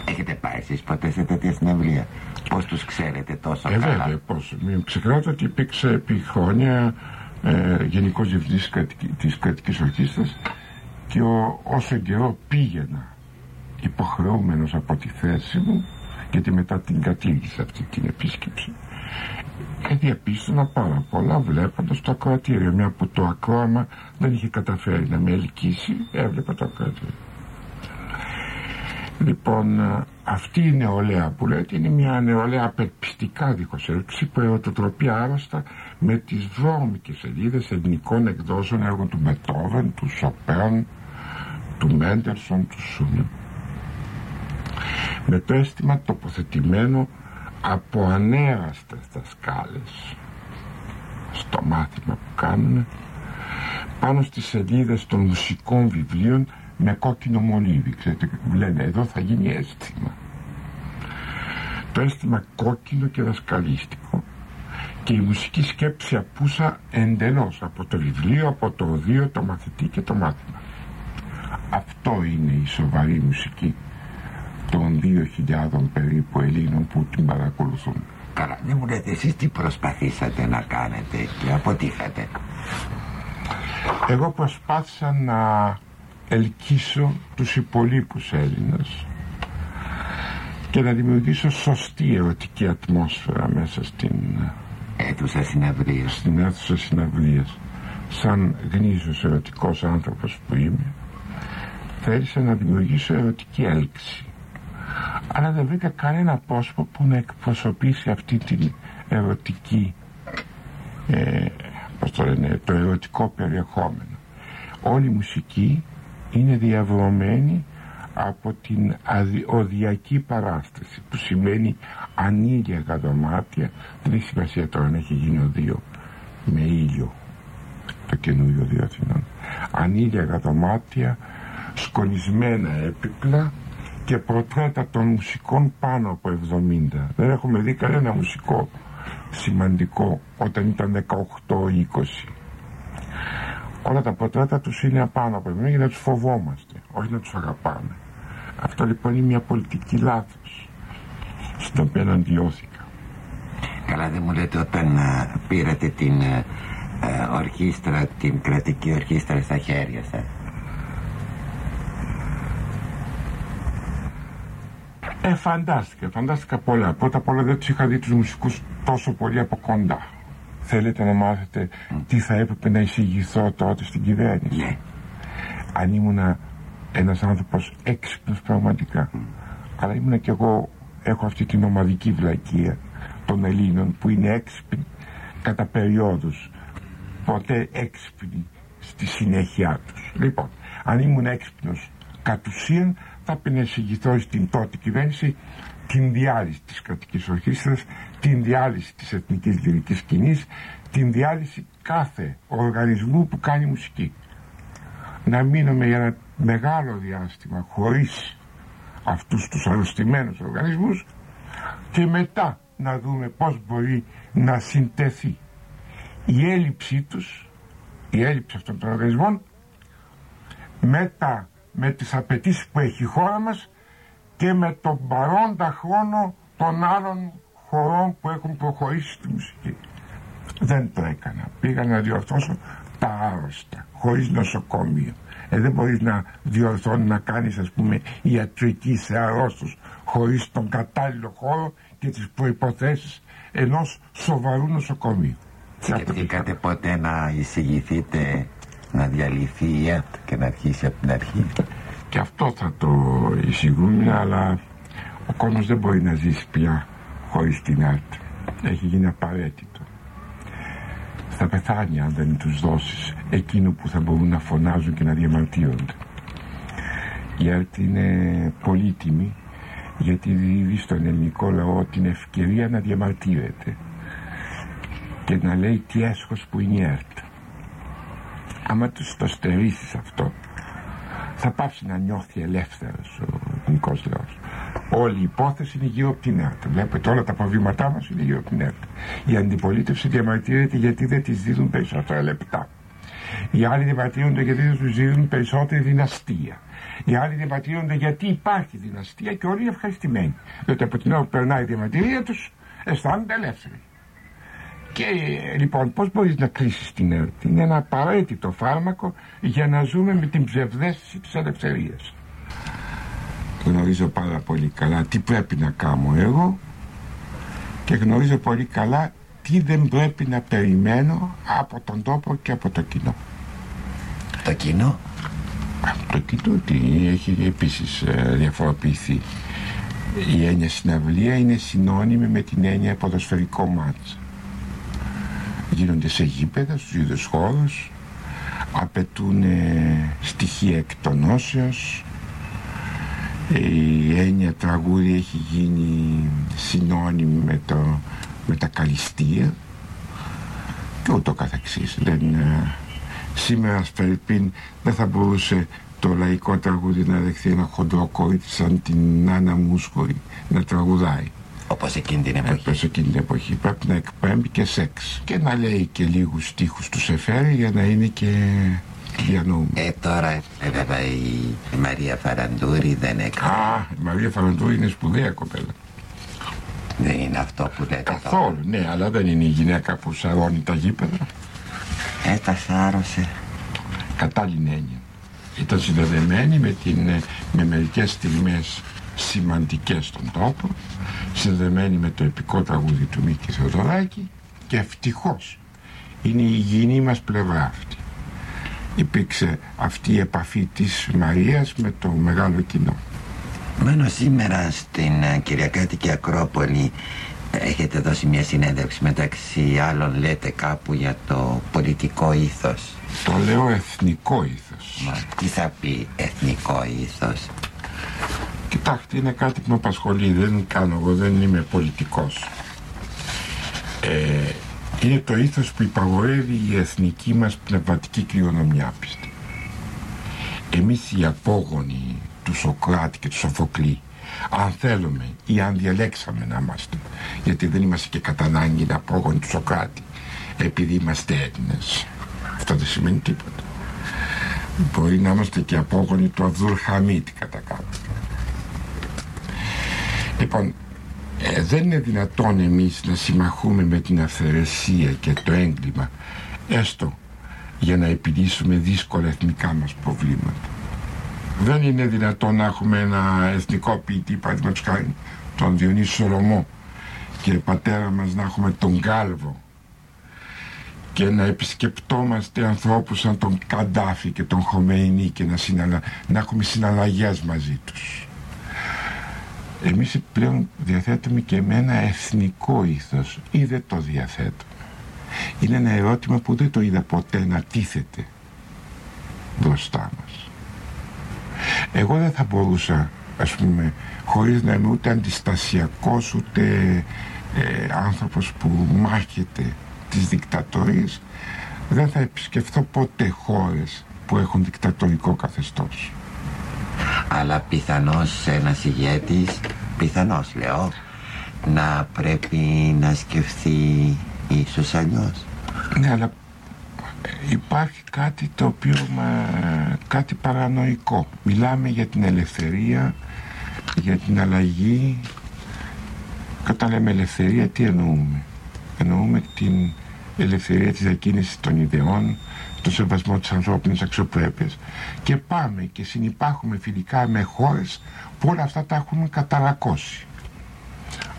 Έχετε πάει εσείς ποτέ σε τέτοια συνευλία. Πώς τους ξέρετε τόσο ε, καλά; Βέβαια, πώς. Μην ξεχνάτε ότι υπήρξε επί χρόνια ε, γενικός διευθυντής της κρατικής ορχήστρας και ο, όσο καιρό πήγαινα υποχρεούμενος από τη θέση μου γιατί μετά την κατήργησα αυτή την επίσκεψη και διαπίστωνα πάρα πολλά βλέποντας το ακροατήριο μια που το ακρόαμα δεν είχε καταφέρει να με ελκύσει έβλεπα το ακροατήριο. Λοιπόν αυτή η νεολαία που λέτε είναι μια νεολαία απελπιστικά δίχως έλξη που ερωτοτροπεί άρρωστα με τις βρώμικες σελίδες ελληνικών εκδόσεων έργων του Μπετόβεν, του Σοπέν, του Μέντερσον, του Σούμιν με το αίσθημα τοποθετημένο από ανέραστες δασκάλες στο μάθημα που κάνουν πάνω στις σελίδες των μουσικών βιβλίων με κόκκινο μολύβι. Ξέρετε λένε εδώ θα γίνει αίσθημα. Το αίσθημα κόκκινο και δασκαλίστικο. Και η μουσική σκέψη απούσα εντελώς από το βιβλίο, από το οδείο, το μαθητή και το μάθημα. Αυτό είναι η σοβαρή μουσική των 2.000 περίπου Ελλήνων που την παρακολουθούν. Καλά, δεν μου λέτε εσείς τι προσπαθήσατε να κάνετε και αποτύχατε. Εγώ προσπάθησα να ελκύσω τους υπολείπους Έλληνες και να δημιουργήσω σωστή ερωτική ατμόσφαιρα μέσα στην αίθουσα συναυλίας. Στην αίθουσα συναυλίας. Σαν γνήσιος ερωτικός άνθρωπος που είμαι θέλησα να δημιουργήσω ερωτική έλξη αλλά δεν βρήκα κανένα πρόσωπο που να εκπροσωπήσει αυτή την ερωτική ε, πώς το λένε, το ερωτικό περιεχόμενο. Όλη η μουσική είναι διαβρωμένη από την οδιακή παράσταση που σημαίνει ανήλια δωμάτια δεν έχει σημασία τώρα να έχει γίνει οδείο με ήλιο το καινούριο οδείο Αθηνών. Ανήλια δωμάτια σκονισμένα έπιπλα και προτρέτα των μουσικών πάνω από 70 δεν έχουμε δει κανένα μουσικό σημαντικό όταν ήταν 18-20 όλα τα προτρέτα τους είναι απάνω από 70 για να τους φοβόμαστε όχι να τους αγαπάμε. Αυτό λοιπόν είναι μια πολιτική λάθος στην οποία αντιώθηκα Καλά δεν μου λέτε όταν α, πήρατε την α, ορχήστρα, την κρατική ορχήστρα στα χέρια σας Ε, φαντάστηκα, φαντάστηκα πολλά. Πρώτα απ' όλα δεν τους είχα δει τους μουσικούς τόσο πολύ από κοντά. Θέλετε να μάθετε τι θα έπρεπε να εισηγηθώ τότε στην κυβέρνηση; Ναι. Αν ήμουν ένας άνθρωπος έξυπνος πραγματικά. Αλλά ήμουν κι εγώ, έχω αυτή την ομαδική βλακεία των Ελλήνων που είναι έξυπνοι κατά περιόδους. Ποτέ έξυπνοι στη συνέχεια τους. Λοιπόν, αν ήμουν έξυπνος κατ' ουσίαν θα πενεσηγηθώ στην τότε κυβέρνηση την διάλυση της κρατικής ορχήστρας, την διάλυση της εθνικής λυρικής σκηνής, την διάλυση κάθε οργανισμού που κάνει μουσική. Να μείνουμε για ένα μεγάλο διάστημα χωρίς αυτούς τους αρρωστημένους οργανισμούς και μετά να δούμε πώς μπορεί να συντεθεί η έλλειψή τους, η έλλειψη αυτών των οργανισμών με τα με τις απαιτήσεις που έχει η χώρα μας και με τον παρόντα χρόνο των άλλων χωρών που έχουν προχωρήσει στη μουσική. Δεν το έκανα. Πήγα να διορθώσω τα άρρωστα, χωρίς νοσοκομείο. Ε, δεν μπορείς να διορθώνεις να κάνεις ας πούμε ιατρικής σε αρρώστους χωρίς τον κατάλληλο χώρο και τις προϋποθέσεις ενός σοβαρού νοσοκομείου. Σκεφτήκατε ποτέ να εισηγηθείτε να διαλυθεί η ΕΤ και να αρχίσει από την αρχή. Και αυτό θα το εισηγούμε, αλλά ο κόσμος δεν μπορεί να ζήσει πια χωρίς την ΕΤ. Έχει γίνει απαραίτητο. θα πεθάνει αν δεν τους δώσεις εκείνο που θα μπορούν να φωνάζουν και να διαμαρτύρονται γιατί είναι πολύτιμη γιατί δίδει στον ελληνικό λαό την ευκαιρία να διαμαρτύρεται και να λέει τι έσχος που είναι η ΕΡΤ. Άμα τους το στερήσεις αυτό θα πάψει να νιώθει ελεύθερος ο ελληνικός λαός. Όλη η υπόθεση είναι γύρω από την ΕΡΤ. Βλέπετε όλα τα προβλήματά μας είναι γύρω από την ΕΡΤ. Η αντιπολίτευση διαμαρτύρεται γιατί δεν της δίνουν περισσότερα λεπτά. Οι άλλοι διαμαρτύρονται γιατί δεν τους δίνουν περισσότερη δυναστεία. Οι άλλοι διαμαρτύρονται γιατί υπάρχει δυναστεία και όλοι ευχαριστημένοι. Διότι από την ώρα που περνάει η διαμαρτυρία τους αισθάνονται ελεύθεροι. Και λοιπόν, πώς μπορείς να κλείσεις την ΕΡΤ, είναι ένα απαραίτητο φάρμακο για να ζούμε με την ψευδέστηση της ελευθερίας. Γνωρίζω πάρα πολύ καλά τι πρέπει να κάνω εγώ και γνωρίζω πολύ καλά τι δεν πρέπει να περιμένω από τον τόπο και από το κοινό. Το κοινό; Το κοιτώ ότι έχει επίσης ε, διαφοροποιηθεί. Η έννοια συναυλία είναι συνώνυμη με την έννοια ποδοσφαιρικό μάτς. Γίνονται σε γήπεδα, στους ίδιους χώρους, απαιτούν στοιχεία εκτονώσεως, η έννοια τραγούδι έχει γίνει συνώνυμη με, το, με τα καλυστία και ούτω καθεξής. Δεν, ε, Σήμερα Φερρυπίν δεν θα μπορούσε το λαϊκό τραγούδι να δεχθεί ένα χοντρό κορίτσι σαν την Νάνα Μούσκορη να τραγουδάει. Όπως εκείνη την εποχή. Όπως εκείνη την εποχή. Πρέπει να εκπέμπει και σεξ. Και να λέει και λίγους στίχους του Σεφέρη για να είναι και διανοούμενος. Ε, τώρα ε, βέβαια η Μαρία Φαραντούρη δεν έκανε. Α, η Μαρία Φαραντούρη είναι σπουδαία κοπέλα. Δεν είναι αυτό που λέτε Καθόλου, ναι, αλλά δεν είναι η γυναίκα που σαρώνει τα γήπεδα. Ε, τα σάρωσε. Κατάλληλη έννοια. Ήταν συνδεδεμένη με, την, ε, με μερικές στιγμές σημαντικές στον τόπο, συνδεδεμένη με το επικό τραγούδι του Μίκη Θεοδωράκη και ευτυχώς είναι η υγιεινή μας πλευρά αυτή. Υπήρξε αυτή η επαφή της Μαρίας με το μεγάλο κοινό. Μένω σήμερα στην ε, Κυριακάτικη Ακρόπολη Έχετε δώσει μια συνέντευξη μεταξύ άλλων λέτε κάπου για το πολιτικό ήθος Το λέω εθνικό ήθος Μα τι θα πει εθνικό ήθος; Κοιτάξτε είναι κάτι που με απασχολεί Δεν κάνω εγώ δεν είμαι πολιτικός. Ε, Είναι το ήθος που υπαγορεύει η εθνική μας πνευματική κληρονομιά πίστη Εμείς οι απόγονοι του Σοκράτη και του Σοφοκλή αν θέλουμε ή αν διαλέξαμε να είμαστε γιατί δεν είμαστε και κατά ανάγκη να απόγονοι του Σοκράτη επειδή είμαστε Έλληνες. Αυτό δεν σημαίνει τίποτα. Μπορεί να είμαστε και απόγονοι του Αβδούλ Χαμίτη κατά κάποιο λοιπόν ε, δεν είναι δυνατόν εμείς να συμμαχούμε με την αυθαιρεσία και το έγκλημα έστω για να επιλύσουμε δύσκολα εθνικά μας προβλήματα δεν είναι δυνατόν να έχουμε ένα εθνικό ποιητή, παραδείγματος χάρη, τον Διονύση Σολομό και πατέρα μας να έχουμε τον Κάλβο και να επισκεπτόμαστε ανθρώπους σαν τον Καντάφη και τον Χομεϊνή και να, συναλλα... να έχουμε συναλλαγές μαζί τους. Εμείς πλέον διαθέτουμε και με ένα εθνικό ήθος ή δεν το διαθέτουμε. Είναι ένα ερώτημα που δεν το είδα ποτέ να τίθεται μπροστά μας. Εγώ δεν θα μπορούσα, ας πούμε, χωρίς να είμαι ούτε αντιστασιακός ούτε ε, άνθρωπος που μάχεται τις δικτατορίες, δεν θα επισκεφθώ ποτέ χώρες που έχουν δικτατορικό καθεστώς. Αλλά πιθανώς ένας ηγέτης, πιθανώς λέω, να πρέπει να σκεφτεί ίσως αλλιώς. Ναι, αλλά υπάρχει κάτι το οποίο κάτι παρανοϊκό μιλάμε για την ελευθερία για την αλλαγή κατά λέμε ελευθερία τι εννοούμε; Εννοούμε την ελευθερία της διακίνησης των ιδεών το σεβασμό της ανθρώπινης αξιοπρέπειας. Και πάμε και συνυπάρχουμε φιλικά με χώρες που όλα αυτά τα έχουν καταρακώσει.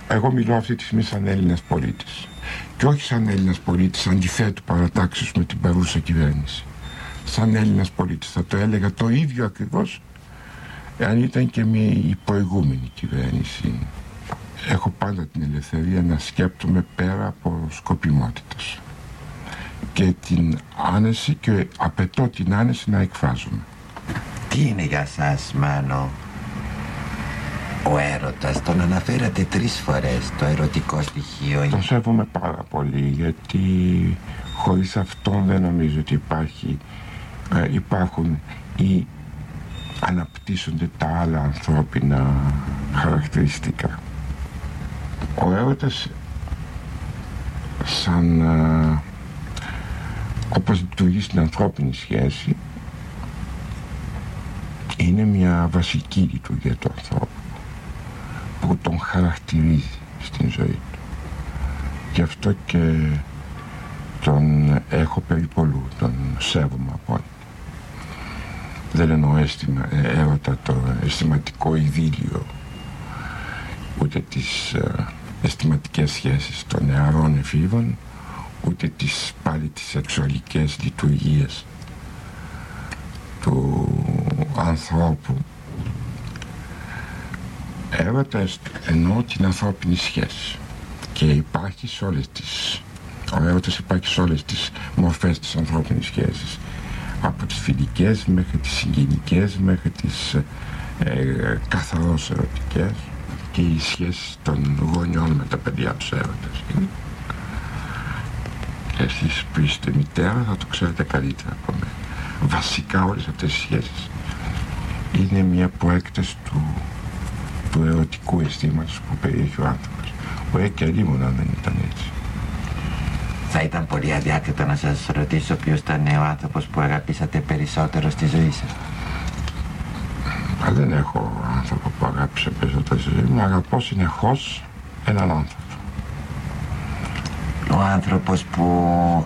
Εγώ μιλώ αυτή τη στιγμή σαν Έλληνας πολίτης. Και όχι σαν Έλληνας πολίτης αντιθέτου παρατάξεις με την παρούσα κυβέρνηση. Σαν Έλληνας πολίτης. Θα το έλεγα το ίδιο ακριβώς εάν ήταν και μια η προηγούμενη κυβέρνηση. Έχω πάντα την ελευθερία να σκέπτομαι πέρα από σκοπιμότητας και την άνεση και απαιτώ την άνεση να εκφράζομαι. Τι είναι για σας Μάνο; Ο έρωτας, τον αναφέρατε τρεις φορές το ερωτικό στοιχείο. Τον σέβομαι πάρα πολύ γιατί χωρίς αυτό δεν νομίζω ότι υπάρχει, ε, υπάρχουν ή αναπτύσσονται τα άλλα ανθρώπινα χαρακτηριστικά. Ο έρωτας σαν ε, όπως λειτουργεί στην ανθρώπινη σχέση είναι μια βασική λειτουργία του ανθρώπου που τον χαρακτηρίζει στην ζωή του. Γι' αυτό και τον έχω περιπολού, τον σέβομαι απόλυτα. Δεν εννοώ αίσθημα, ε, έρωτα το αισθηματικό ειδήλιο ούτε τις ε, αισθηματικές σχέσεις των νεαρών εφήβων ούτε τις πάλι τις σεξουαλικές λειτουργίες του ανθρώπου. Έρωτα εννοώ την ανθρώπινη σχέση. Και υπάρχει σε όλες τις ο έρωτας υπάρχει σε όλες τις μορφές της ανθρώπινης σχέσης. Από τις φιλικές μέχρι τις συγγενικές μέχρι τις ε, καθαρός ερωτικές. Και οι σχέσεις των γονιών με τα παιδιά τους έρωτας εσείς που είστε μητέρα θα το ξέρετε καλύτερα από μένα βασικά όλες αυτές οι σχέσεις είναι μια προέκταση του, του ερωτικού αισθήματος που περιέχει ο άνθρωπος που έχει και αλλήμον αν δεν ήταν έτσι θα ήταν πολύ αδιάκριτο να σας ρωτήσω ποιος ήταν ο άνθρωπος που αγαπήσατε περισσότερο στη ζωή σας. Α, δεν έχω άνθρωπο που αγάπησε περισσότερο στη ζωή μου. Αγαπώ συνεχώς έναν άνθρωπο. Ο άνθρωπος που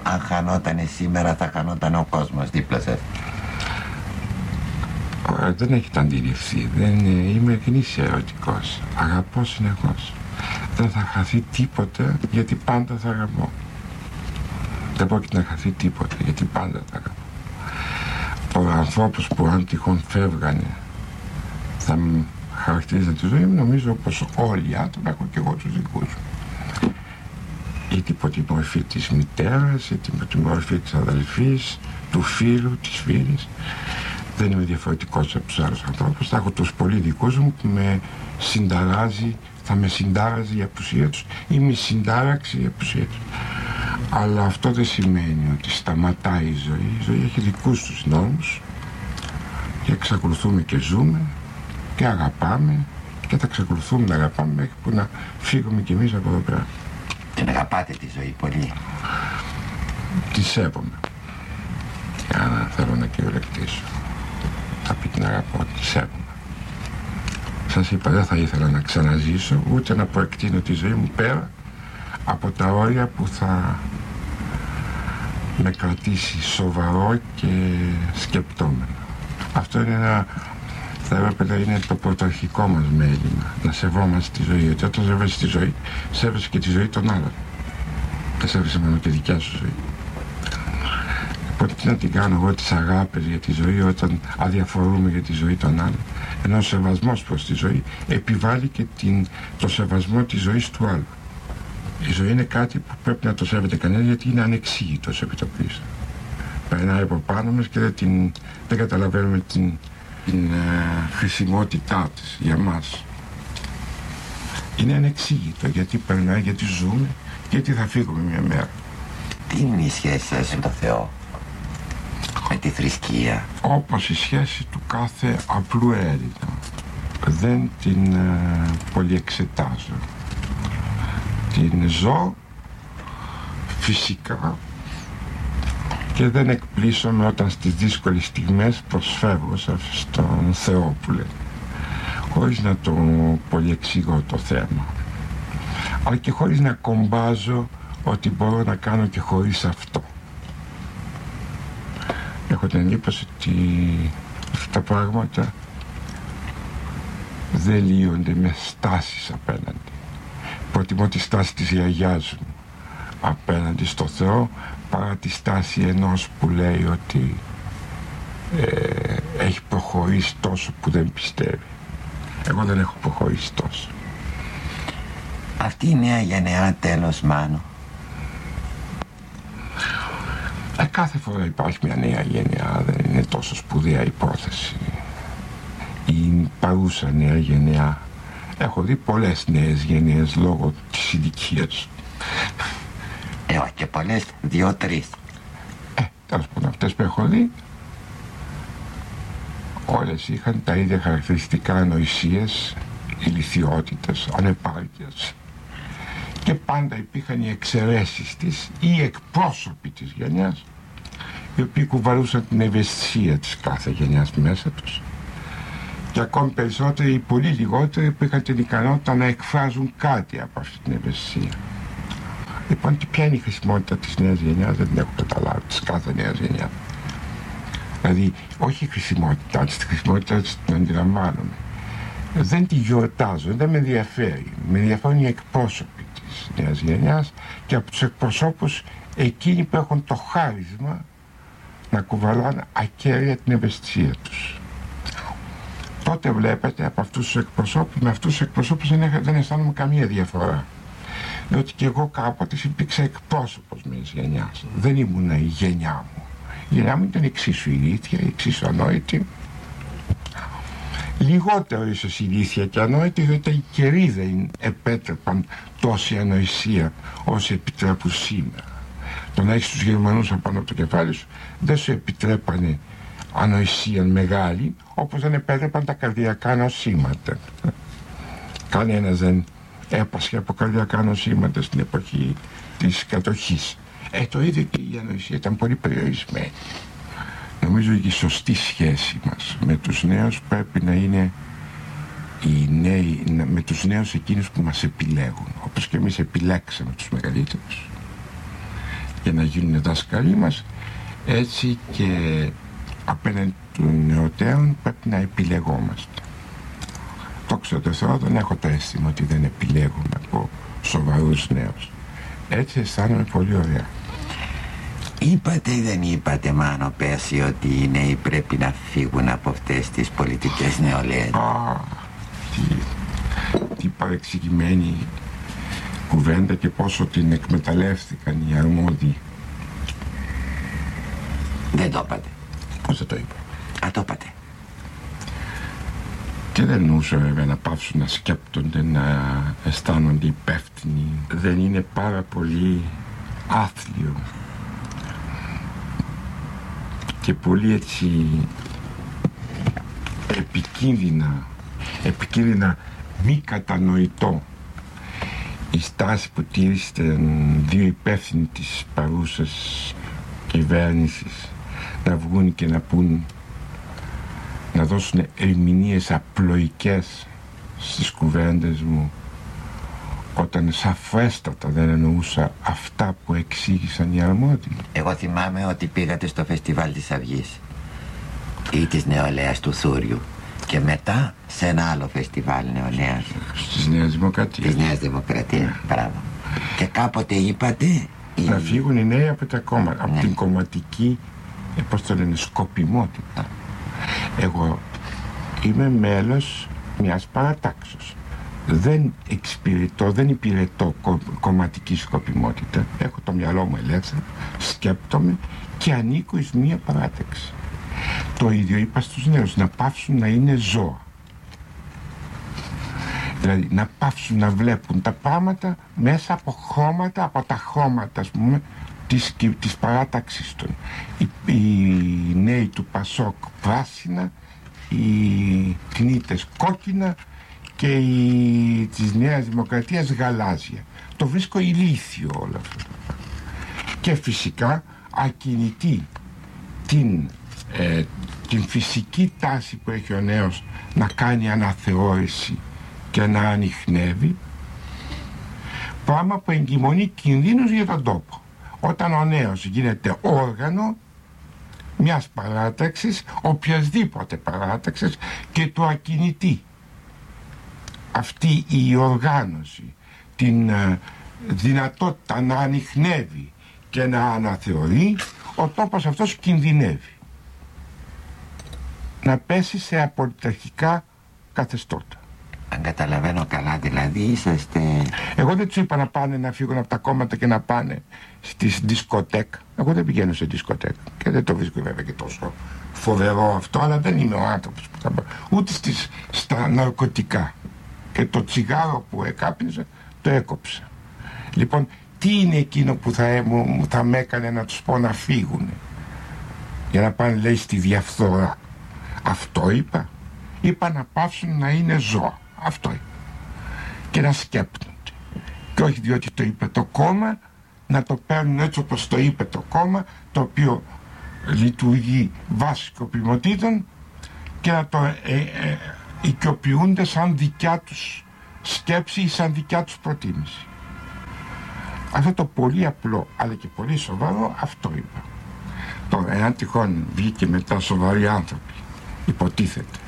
αν χανόταν σήμερα θα χανόταν ο κόσμος δίπλα σας. Ε, δεν έχετε αντιληφθεί. Δεν είμαι γνήσια ερωτικός. Αγαπώ συνεχώς. Δεν θα χαθεί τίποτε γιατί πάντα θα αγαπώ δεν πρόκειται να χαθεί τίποτα γιατί πάντα θα κάνω από ανθρώπους που αν τυχόν φεύγανε θα χαρακτηρίζαν τη ζωή μου νομίζω πως όλοι οι άνθρωποι έχω και εγώ τους δικούς μου είτε υπό τη μορφή της μητέρας είτε υπό τη μορφή της αδελφής του φίλου, της φίλης δεν είμαι διαφορετικός από τους άλλους ανθρώπους θα έχω τους πολύ δικούς μου που με συνταράζει θα με συντάραζε η απουσία τους ή με συντάραξε η απουσία τους αλλά αυτό δεν σημαίνει ότι σταματάει η ζωή. Η ζωή έχει δικούς τους νόμους και εξακολουθούμε και ζούμε και αγαπάμε και θα εξακολουθούμε να αγαπάμε μέχρι που να φύγουμε κι εμείς από εδώ πέρα. Την αγαπάτε τη ζωή πολύ. Τη σέβομαι. Και αν θέλω να κυριολεκτήσω θα πει την αγαπώ, τη σέβομαι. Σας είπα δεν θα ήθελα να ξαναζήσω ούτε να προεκτείνω τη ζωή μου πέρα από τα όρια που θα με κρατήσει σοβαρό και σκεπτόμενο. Αυτό είναι ένα, θα έπρεπε να είναι το πρωταρχικό μας μέλημα, να σεβόμαστε τη ζωή. Γιατί όταν σέβεσαι τη ζωή, σέβεσαι και τη ζωή των άλλων. Δεν σέβεσαι μόνο τη δικιά σου ζωή. Οπότε τι να την κάνω εγώ τις αγάπες για τη ζωή όταν αδιαφορούμε για τη ζωή των άλλων. Ενώ ο σεβασμός προς τη ζωή επιβάλλει και την, το σεβασμό της ζωής του άλλου. Η ζωή είναι κάτι που πρέπει να το σέβεται κανένας γιατί είναι ανεξήγητος σε επιτοπλής. Περνάει από πάνω μας και δεν, την, δεν καταλαβαίνουμε την, την ε, χρησιμότητά της για μας. Είναι ανεξήγητο γιατί περνάει, γιατί ζούμε και γιατί θα φύγουμε μια μέρα. Τι είναι η σχέση σας με το Θεό, με τη θρησκεία; Όπως η σχέση του κάθε απλού Έλληνα. Δεν την ε, πολυεξετάζω την ζω φυσικά και δεν εκπλήσωμαι όταν στις δύσκολες στιγμές προσφεύγω στον Θεό που λέει χωρίς να το πολυεξηγώ το θέμα. Αλλά και χωρίς να κομπάζω ότι μπορώ να κάνω και χωρίς αυτό. Έχω την εντύπωση ότι αυτά τα πράγματα δεν λύονται με στάσεις απέναντι. Προτιμώ τη στάση της γιαγιάς μου απέναντι στο Θεό παρά τη στάση ενός που λέει ότι ε, έχει προχωρήσει τόσο που δεν πιστεύει. Εγώ δεν έχω προχωρήσει τόσο. Αυτή η νέα γενεά τέλος Μάνο. Ε, κάθε φορά υπάρχει μια νέα γενιά, δεν είναι τόσο σπουδαία υπόθεση. Η παρούσα νέα γενιά. Έχω δει πολλές νέες γενιές λόγω της ηλικίας. Ε, όχι και πολλές, δύο-τρεις. Ε, τέλος πάντων αυτές που έχω δει όλες είχαν τα ίδια χαρακτηριστικά ανοησίες, ηλικιότητες, ανεπάρκειας και πάντα υπήρχαν οι εξαιρέσεις της ή οι εκπρόσωποι της γενιάς οι οποίοι κουβαλούσαν την ευαισθησία της κάθε γενιάς μέσα τους και ακόμη περισσότεροι ή πολύ λιγότεροι που είχαν την ικανότητα να εκφράζουν κάτι από αυτή την ευαισθησία. Λοιπόν, και ποια είναι η χρησιμότητα της νέας γενιάς, δεν την έχω καταλάβει, της κάθε νέας γενιάς. Δηλαδή, όχι η χρησιμότητά της, τη χρησιμότητά της την αντιλαμβάνομαι. Δεν τη γιορτάζω, δεν με ενδιαφέρει. Με ενδιαφέρουν οι εκπρόσωποι της νέας γενιάς και από τους εκπροσώπους εκείνοι που έχουν το χάρισμα να κουβαλάνε ακέραια την ευαισθησία τους. Τότε βλέπετε από αυτούς τους εκπροσώπους, με αυτούς τους εκπροσώπους δεν, δεν αισθάνομαι καμία διαφορά. Διότι και εγώ κάποτε υπήρξα εκπρόσωπος μιας γενιάς. Δεν ήμουν η γενιά μου. Η γενιά μου ήταν εξίσου ηλίθια, εξίσου ανόητη. Λιγότερο ίσως ηλίθια και ανόητη, διότι οι καιροί δεν επέτρεπαν τόση ανοησία όσο επιτρέπουν σήμερα. Το να έχεις τους Γερμανούς απάνω από το κεφάλι σου δεν σου επιτρέπανε ανοησία μεγάλη όπως δεν επέτρεπαν τα καρδιακά νοσήματα. Κανένας δεν έπασχε από καρδιακά νοσήματα στην εποχή της κατοχής. Ε, το ίδιο και η ανοησία ήταν πολύ περιορισμένη. Νομίζω ότι η σωστή σχέση μας με τους νέους πρέπει να είναι οι νέοι, με τους νέους εκείνους που μας επιλέγουν. Όπως και εμείς επιλέξαμε τους μεγαλύτερους για να γίνουν δάσκαλοι μας, έτσι και απέναντι των νεωτέρων πρέπει να επιλεγόμαστε. Το ξέρω δεν έχω το αίσθημα ότι δεν επιλέγουμε από σοβαρούς νέους. Έτσι αισθάνομαι πολύ ωραία. Είπατε ή δεν είπατε Μάνο πέρσι ότι οι νέοι πρέπει να φύγουν από αυτές τις πολιτικές νεολαίες; Α, τι, τι παρεξηγημένη κουβέντα και πόσο την εκμεταλλεύτηκαν οι αρμόδιοι. Δεν το είπατε. Πώς δεν το είπα; Α, το είπατε. Και δεν εννοούσα βέβαια να πάψουν να σκέπτονται, να αισθάνονται υπεύθυνοι. Δεν είναι πάρα πολύ άθλιο και πολύ έτσι επικίνδυνα, επικίνδυνα μη κατανοητό η στάση που τήρησαν δύο υπεύθυνοι της παρούσας κυβέρνησης να βγουν και να πούν να δώσουν ερμηνείες απλοϊκές στις κουβέντες μου όταν σαφέστατα δεν εννοούσα αυτά που εξήγησαν οι αρμόδιοι. Εγώ θυμάμαι ότι πήγατε στο φεστιβάλ της Αυγής ή της νεολαίας του Θούριου και μετά σε ένα άλλο φεστιβάλ νεολαίας της Νέας Δημοκρατίας. Της Νέας Δημοκρατίας, μπράβο. Και κάποτε είπατε... Να φύγουν οι νέοι από, τα κόμμα, από ναι. την κομματική, ε, πώς το λένε, σκοπιμότητα. Εγώ είμαι μέλος μιας παρατάξεως. Δεν εξυπηρετώ, δεν υπηρετώ κο, κομματική σκοπιμότητα. Έχω το μυαλό μου ελεύθερο, σκέπτομαι και ανήκω εις μία παράταξη. Το ίδιο είπα στους νέους, να πάψουν να είναι ζώα. Δηλαδή να πάψουν να βλέπουν τα πράγματα μέσα από χρώματα, από τα χρώματα ας πούμε της, της παράταξης των. Οι, οι νέοι του Πασόκ πράσινα, οι κνήτες κόκκινα και οι της Νέας Δημοκρατίας γαλάζια. Το βρίσκω ηλίθιο όλο αυτό. Και φυσικά ακινητή την, ε, την φυσική τάση που έχει ο νέος να κάνει αναθεώρηση και να ανοιχνεύει πράγμα που εγκυμονεί κινδύνους για τον τόπο όταν ο νέος γίνεται όργανο μιας παράταξης, οποιασδήποτε παράταξης και το ακινητή. Αυτή η οργάνωση, την ε, δυνατότητα να ανοιχνεύει και να αναθεωρεί, ο τόπος αυτός κινδυνεύει. Να πέσει σε απολυταρχικά καθεστώτα. Αν καταλαβαίνω καλά δηλαδή είσαστε... Εγώ δεν τους είπα να πάνε να φύγουν από τα κόμματα και να πάνε στις δισκοτέκ. Εγώ δεν πηγαίνω σε δισκοτέκ και δεν το βρίσκω βέβαια και τόσο φοβερό αυτό, αλλά δεν είμαι ο άνθρωπος που θα πάω. Ούτε στις, στα ναρκωτικά. Και το τσιγάρο που εκάπνιζε το έκοψα. Λοιπόν, τι είναι εκείνο που θα, μου, θα με έκανε να τους πω να φύγουν; Για να πάνε λέει στη διαφθορά. Αυτό είπα. Είπα να πάψουν να είναι ζώα. Αυτό είπα. Και να σκέπτονται. Και όχι διότι το είπε το κόμμα, να το παίρνουν έτσι όπως το είπε το κόμμα, το οποίο λειτουργεί βάσει οικοποιημοτήτων και να το ε, ε, οικειοποιούνται σαν δικιά τους σκέψη ή σαν δικιά τους προτίμηση. Αυτό το πολύ απλό αλλά και πολύ σοβαρό αυτό είπα. Τώρα, εάν τυχόν βγήκε μετά σοβαροί άνθρωποι, υποτίθεται,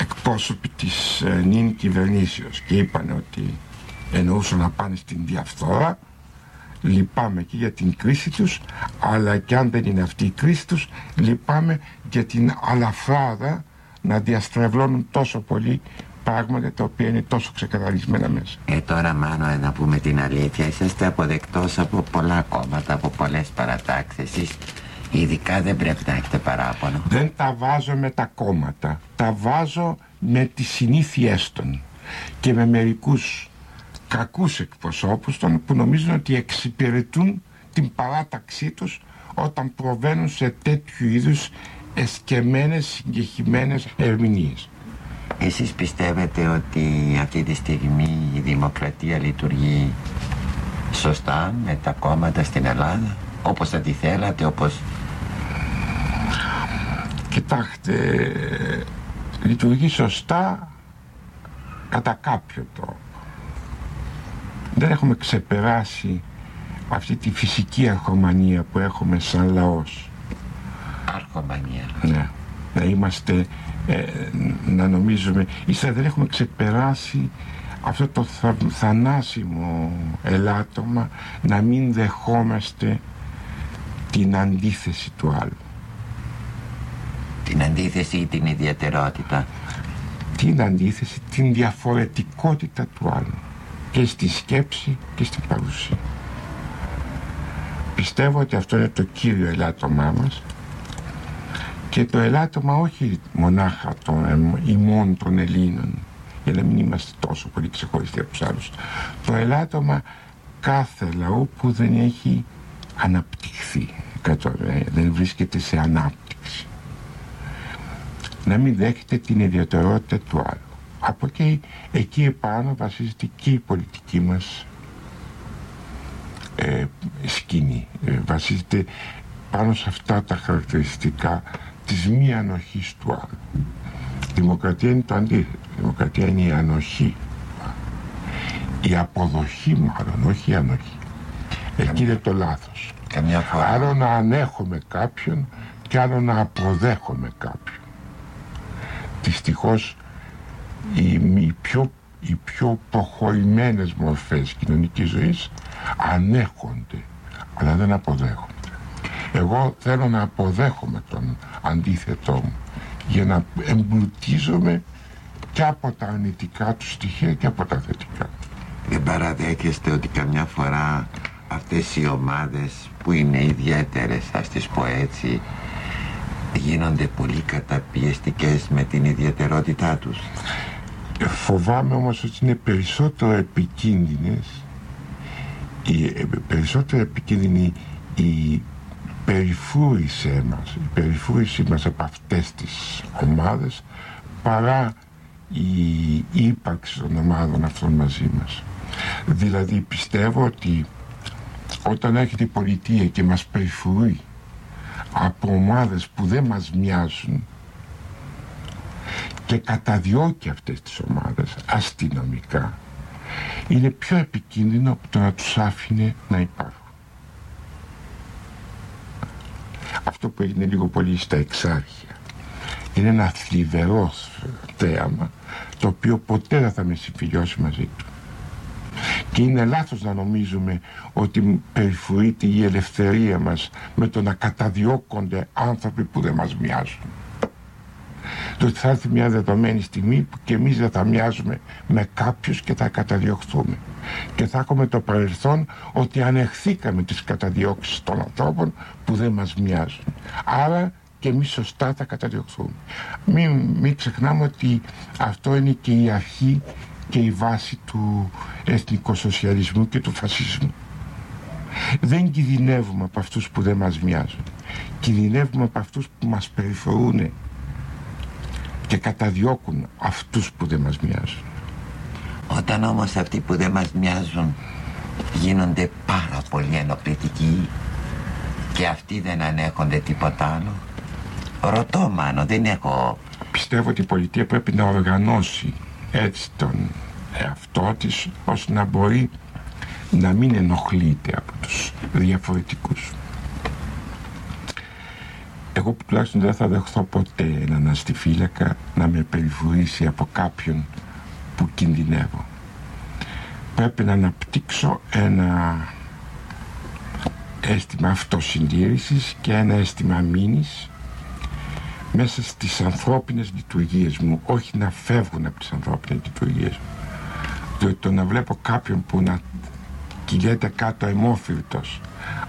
εκπρόσωποι της ε, νυν κυβερνήσεως και είπαν ότι εννοούσαν να πάνε στην διαφθορά, λυπάμαι και για την κρίση τους, αλλά και αν δεν είναι αυτή η κρίση τους, λυπάμαι για την αλαφράδα να διαστρεβλώνουν τόσο πολύ πράγματα τα οποία είναι τόσο ξεκαθαρισμένα μέσα. Ε, τώρα μάνο ε, να πούμε την αλήθεια, είσαστε αποδεκτός από πολλά κόμματα, από πολλές παρατάξεις. Εσείς ειδικά δεν πρέπει να έχετε παράπονο. Δεν τα βάζω με τα κόμματα, τα βάζω με τις συνήθειές των και με μερικούς κακούς εκπροσώπους των που νομίζουν ότι εξυπηρετούν την παράταξή τους όταν προβαίνουν σε τέτοιου είδους εσκεμμένες συγκεχημένες ερμηνείες. Εσείς πιστεύετε ότι αυτή τη στιγμή η δημοκρατία λειτουργεί σωστά με τα κόμματα στην Ελλάδα όπως θα τη θέλατε, όπως... Κοιτάξτε, λειτουργεί σωστά κατά κάποιο τρόπο. Δεν έχουμε ξεπεράσει αυτή τη φυσική αρχομανία που έχουμε σαν λαός. Αρχομανία. Ναι. Να είμαστε ε, να νομίζουμε ύστερα δεν έχουμε ξεπεράσει αυτό το θα, θανάσιμο ελάττωμα να μην δεχόμαστε την αντίθεση του άλλου την αντίθεση ή την ιδιαιτερότητα την αντίθεση, την διαφορετικότητα του άλλου και στη σκέψη και στην παρουσία. Πιστεύω ότι αυτό είναι το κύριο ελάττωμά μας και το ελάττωμα όχι μονάχα των ημών των Ελλήνων για να μην είμαστε τόσο πολύ ξεχωριστοί από τους άλλους. Το ελάττωμα κάθε λαού που δεν έχει αναπτυχθεί δεν βρίσκεται σε ανάπτυξη. Να μην δέχεται την ιδιαιτερότητα του άλλου από εκεί, εκεί επάνω βασίζεται και η πολιτική μας ε, σκηνή ε, βασίζεται πάνω σε αυτά τα χαρακτηριστικά της μη ανοχής του άλλου. Η δημοκρατία είναι το αντίθετο. Η δημοκρατία είναι η ανοχή. Η αποδοχή μάλλον, όχι η ανοχή. Εκεί είναι το λάθος. Καμιά φορά. Άλλο να ανέχομαι κάποιον και άλλο να αποδέχομαι κάποιον. Δυστυχώς οι, οι, πιο, οι πιο προχωρημένες μορφές κοινωνικής ζωής ανέχονται αλλά δεν αποδέχονται. Εγώ θέλω να αποδέχομαι τον αντίθετό μου για να εμπλουτίζομαι και από τα αρνητικά του στοιχεία και από τα θετικά. Δεν παραδέχεστε ότι καμιά φορά αυτές οι ομάδες που είναι ιδιαίτερες, ας τις πω έτσι, γίνονται πολύ καταπιεστικές με την ιδιαιτερότητά τους. Ε, φοβάμαι όμως ότι είναι περισσότερο επικίνδυνες η, ε, περισσότερο επικίνδυνη η περιφούρησέ μας, η περιφούρησή μας από αυτές τις ομάδες παρά η ύπαρξη των ομάδων αυτών μαζί μας. Δηλαδή πιστεύω ότι όταν έρχεται η πολιτεία και μας περιφρούει από ομάδες που δεν μας μοιάζουν και καταδιώκει αυτές τις ομάδες αστυνομικά είναι πιο επικίνδυνο από το να τους άφηνε να υπάρχουν. αυτό που έγινε λίγο πολύ στα εξάρχεια. Είναι ένα θλιβερό θέαμα το οποίο ποτέ δεν θα με συμφιλιώσει μαζί του. Και είναι λάθος να νομίζουμε ότι περιφρουρείται η ελευθερία μας με το να καταδιώκονται άνθρωποι που δεν μας μοιάζουν. το ότι θα έρθει μια δεδομένη στιγμή που και εμείς δεν θα μοιάζουμε με κάποιους και θα καταδιωχθούμε. Και θα έχουμε το παρελθόν ότι ανεχθήκαμε τις καταδιώξεις των ανθρώπων που δεν μας μοιάζουν. Άρα και εμείς σωστά θα καταδιωχθούμε. Μην, μην ξεχνάμε ότι αυτό είναι και η αρχή και η βάση του εθνικοσοσιαλισμού και του φασισμού. Δεν κινδυνεύουμε από αυτούς που δεν μας μοιάζουν. Κινδυνεύουμε από αυτούς που μας περιφορούν και καταδιώκουν αυτούς που δεν μας μοιάζουν. Όταν όμως αυτοί που δεν μας μοιάζουν γίνονται πάρα πολύ ενοχλητικοί και αυτοί δεν ανέχονται τίποτα άλλο ρωτώ μάνο δεν έχω πιστεύω ότι η πολιτεία πρέπει να οργανώσει έτσι τον εαυτό της ώστε να μπορεί να μην ενοχλείται από τους διαφορετικούς. Εγώ που τουλάχιστον δεν θα δεχθώ ποτέ έναν αστιφύλακα να με περιβουρήσει από κάποιον που κινδυνεύω. Πρέπει να αναπτύξω ένα αίσθημα αυτοσυντήρησης και ένα αίσθημα μήνης μέσα στις ανθρώπινες λειτουργίες μου όχι να φεύγουν από τις ανθρώπινες λειτουργίες μου. Διότι το να βλέπω κάποιον που να κυλιέται κάτω αιμόφυρτος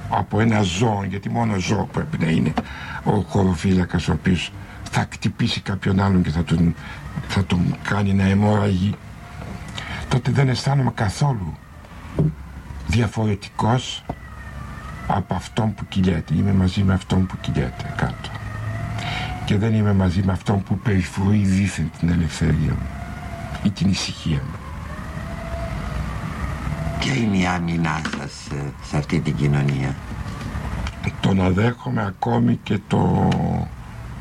από ένα ζώο γιατί μόνο ζώο πρέπει να είναι ο χωροφύλακας ο οποίος θα κτυπήσει κάποιον άλλον και θα τον, θα τον κάνει να αιμορραγεί. Τότε δεν αισθάνομαι καθόλου διαφορετικός από αυτόν που κυλιέται. Είμαι μαζί με αυτόν που κυλιέται κάτω και δεν είμαι μαζί με αυτόν που περιφρούει δίθεν την ελευθερία μου ή την ησυχία μου. Ποια είναι η άμυνά σας ε, σε αυτή την κοινωνία; Το να δέχομαι ακόμη και το,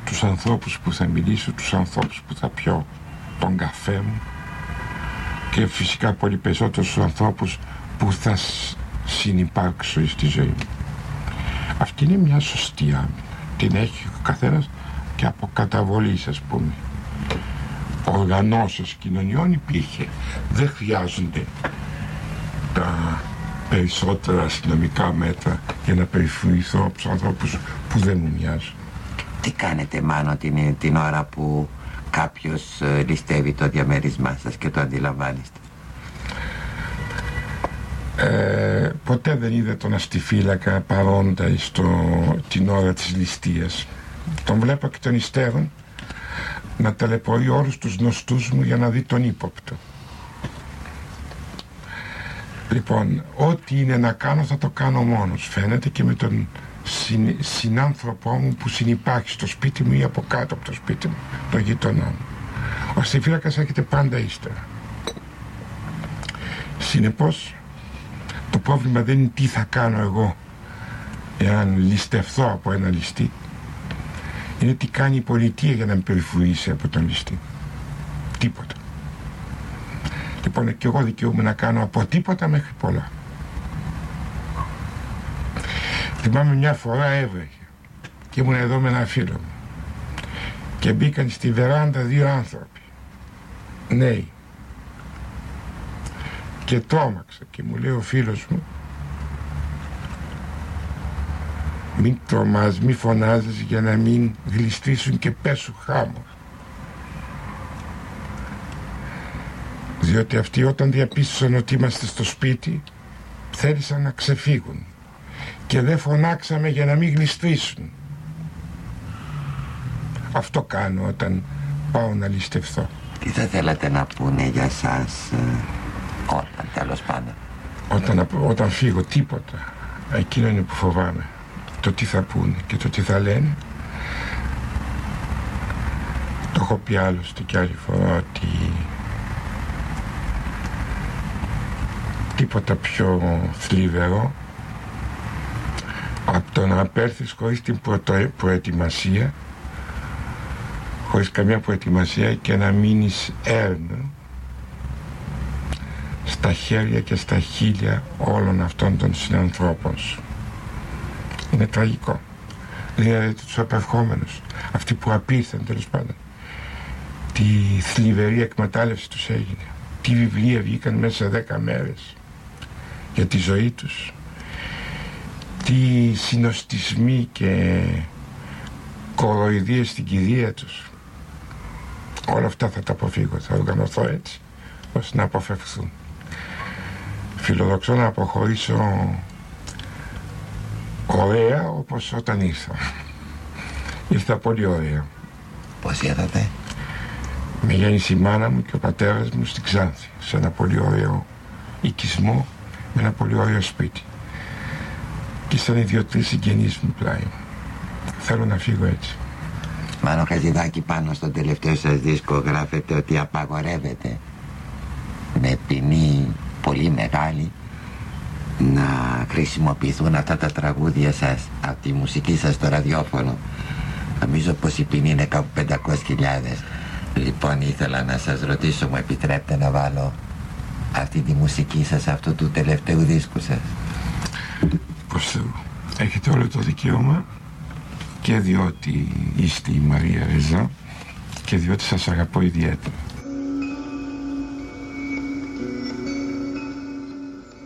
τους ανθρώπους που θα μιλήσω Τους ανθρώπους που θα πιω τον καφέ μου Και φυσικά πολύ περισσότερο στους ανθρώπους που θα συνυπάρξω στη ζωή μου. Αυτή είναι μια σωστή άμυνα. Την έχει ο καθένας και από καταβολή ας πούμε οργανώσεις κοινωνιών υπήρχε δεν χρειάζονται τα περισσότερα αστυνομικά μέτρα για να περιφρουρηθώ από τους ανθρώπους που δεν μου μοιάζουν. Τι κάνετε μάνο την, την ώρα που κάποιος ε, ληστεύει το διαμέρισμά σας και το αντιλαμβάνεστε; Ε, ποτέ δεν είδε τον αστιφύλακα παρόντα στο, την ώρα της ληστείας. Τον βλέπω και τον υστέρων να ταλαιπωρεί όλους τους γνωστούς μου για να δει τον ύποπτο. Λοιπόν, ό,τι είναι να κάνω θα το κάνω μόνος. Φαίνεται και με τον συν, συνάνθρωπό μου που συνυπάρχει στο σπίτι μου ή από κάτω από το σπίτι μου, τον γειτονό μου. Ο αστιφύλακας έρχεται πάντα ύστερα. Συνεπώς, το πρόβλημα δεν είναι τι θα κάνω εγώ εάν ληστευθώ από ένα ληστή. Είναι τι κάνει η πολιτεία για να με περιφρουρήσει από τον ληστή. Τίποτα. Λοιπόν, και εγώ δικαιούμαι να κάνω από τίποτα μέχρι πολλά. Θυμάμαι μια φορά έβρεχε και ήμουν εδώ με ένα φίλο μου και μπήκαν στη βεράντα δύο άνθρωποι νέοι και τρόμαξα και μου λέει ο φίλος μου μην τρομάς, μη φωνάζεις για να μην γλιστρήσουν και πέσουν χάμος διότι αυτοί όταν διαπίστωσαν ότι είμαστε στο σπίτι θέλησαν να ξεφύγουν. Και δεν φωνάξαμε για να μην γλιστρήσουν αυτό κάνω όταν πάω να ληστευθώ. Τι θα θέλατε να πούνε για σας ε, όταν τέλος πάντων; Όταν, όταν φύγω τίποτα. Εκείνο είναι που φοβάμαι το τι θα πούνε και το τι θα λένε το έχω πει άλλωστε και άλλη φορά ότι τίποτα πιο θλιβερό από το να απέρθεις χωρίς την προετοιμασία χωρίς καμία προετοιμασία και να μείνεις έρνο στα χέρια και στα χείλια όλων αυτών των συνανθρώπων σου. Είναι τραγικό. Δηλαδή τους απερχόμενους, αυτοί που απήρθαν τέλος πάντων, τη θλιβερή εκμετάλλευση τους έγινε. Τι βιβλία βγήκαν μέσα σε δέκα μέρες για τη ζωή τους τι συνοστισμοί και κοροϊδίες στην κηδεία τους Όλα αυτά θα τα αποφύγω, θα οργανωθώ έτσι, ώστε να αποφευθούν. Φιλοδοξώ να αποχωρήσω ωραία όπως όταν ήρθα. Ήρθα πολύ ωραία. Πώς ήρθατε; Με γέννησε η μάνα μου και ο πατέρας μου στην Ξάνθη, σε ένα πολύ ωραίο οικισμό, με ένα πολύ ωραίο σπίτι. Και ήσταν οι δύο-τρεις συγγενείς μου πλάι Θέλω να φύγω έτσι. Μάνο Χατζηδάκη πάνω στο τελευταίο σας δίσκο γράφετε ότι απαγορεύεται με ποινή πολύ μεγάλη να χρησιμοποιηθούν αυτά τα τραγούδια σας από τη μουσική σας στο ραδιόφωνο. Νομίζω πως η ποινή είναι κάπου 500.000 λοιπόν ήθελα να σας ρωτήσω μου επιτρέπετε να βάλω αυτή τη μουσική σας αυτού του τελευταίου δίσκου σας; Πως έχετε όλο το δικαίωμα και διότι είστε η Μαρία Ρεζά και διότι σας αγαπώ ιδιαίτερα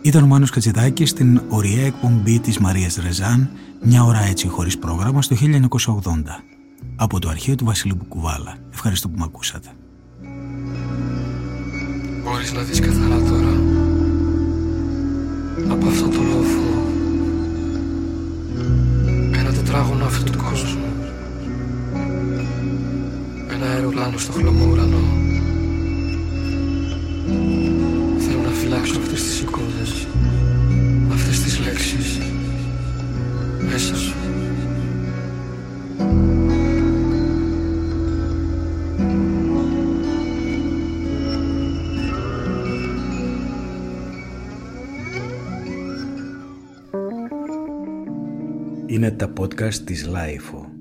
Ήταν ο Μάνος Κατζηδάκης στην ωραία εκπομπή της Μαρίας Ρεζάν «Μια ώρα έτσι χωρίς πρόγραμμα» στο 1980 από το αρχείο του Βασιλείου Μπουκουβάλα. Ευχαριστώ που με ακούσατε. Μπορείς να δεις καθαρά τώρα από αυτό το λόφο ένα τετράγωνο αυτού του κόσμου ένα αεροπλάνο στο χλωμό ουρανό θέλω να φυλάξω αυτές τις εικόνες αυτές τις λέξεις μέσα σου Είναι τα podcast της LiFO.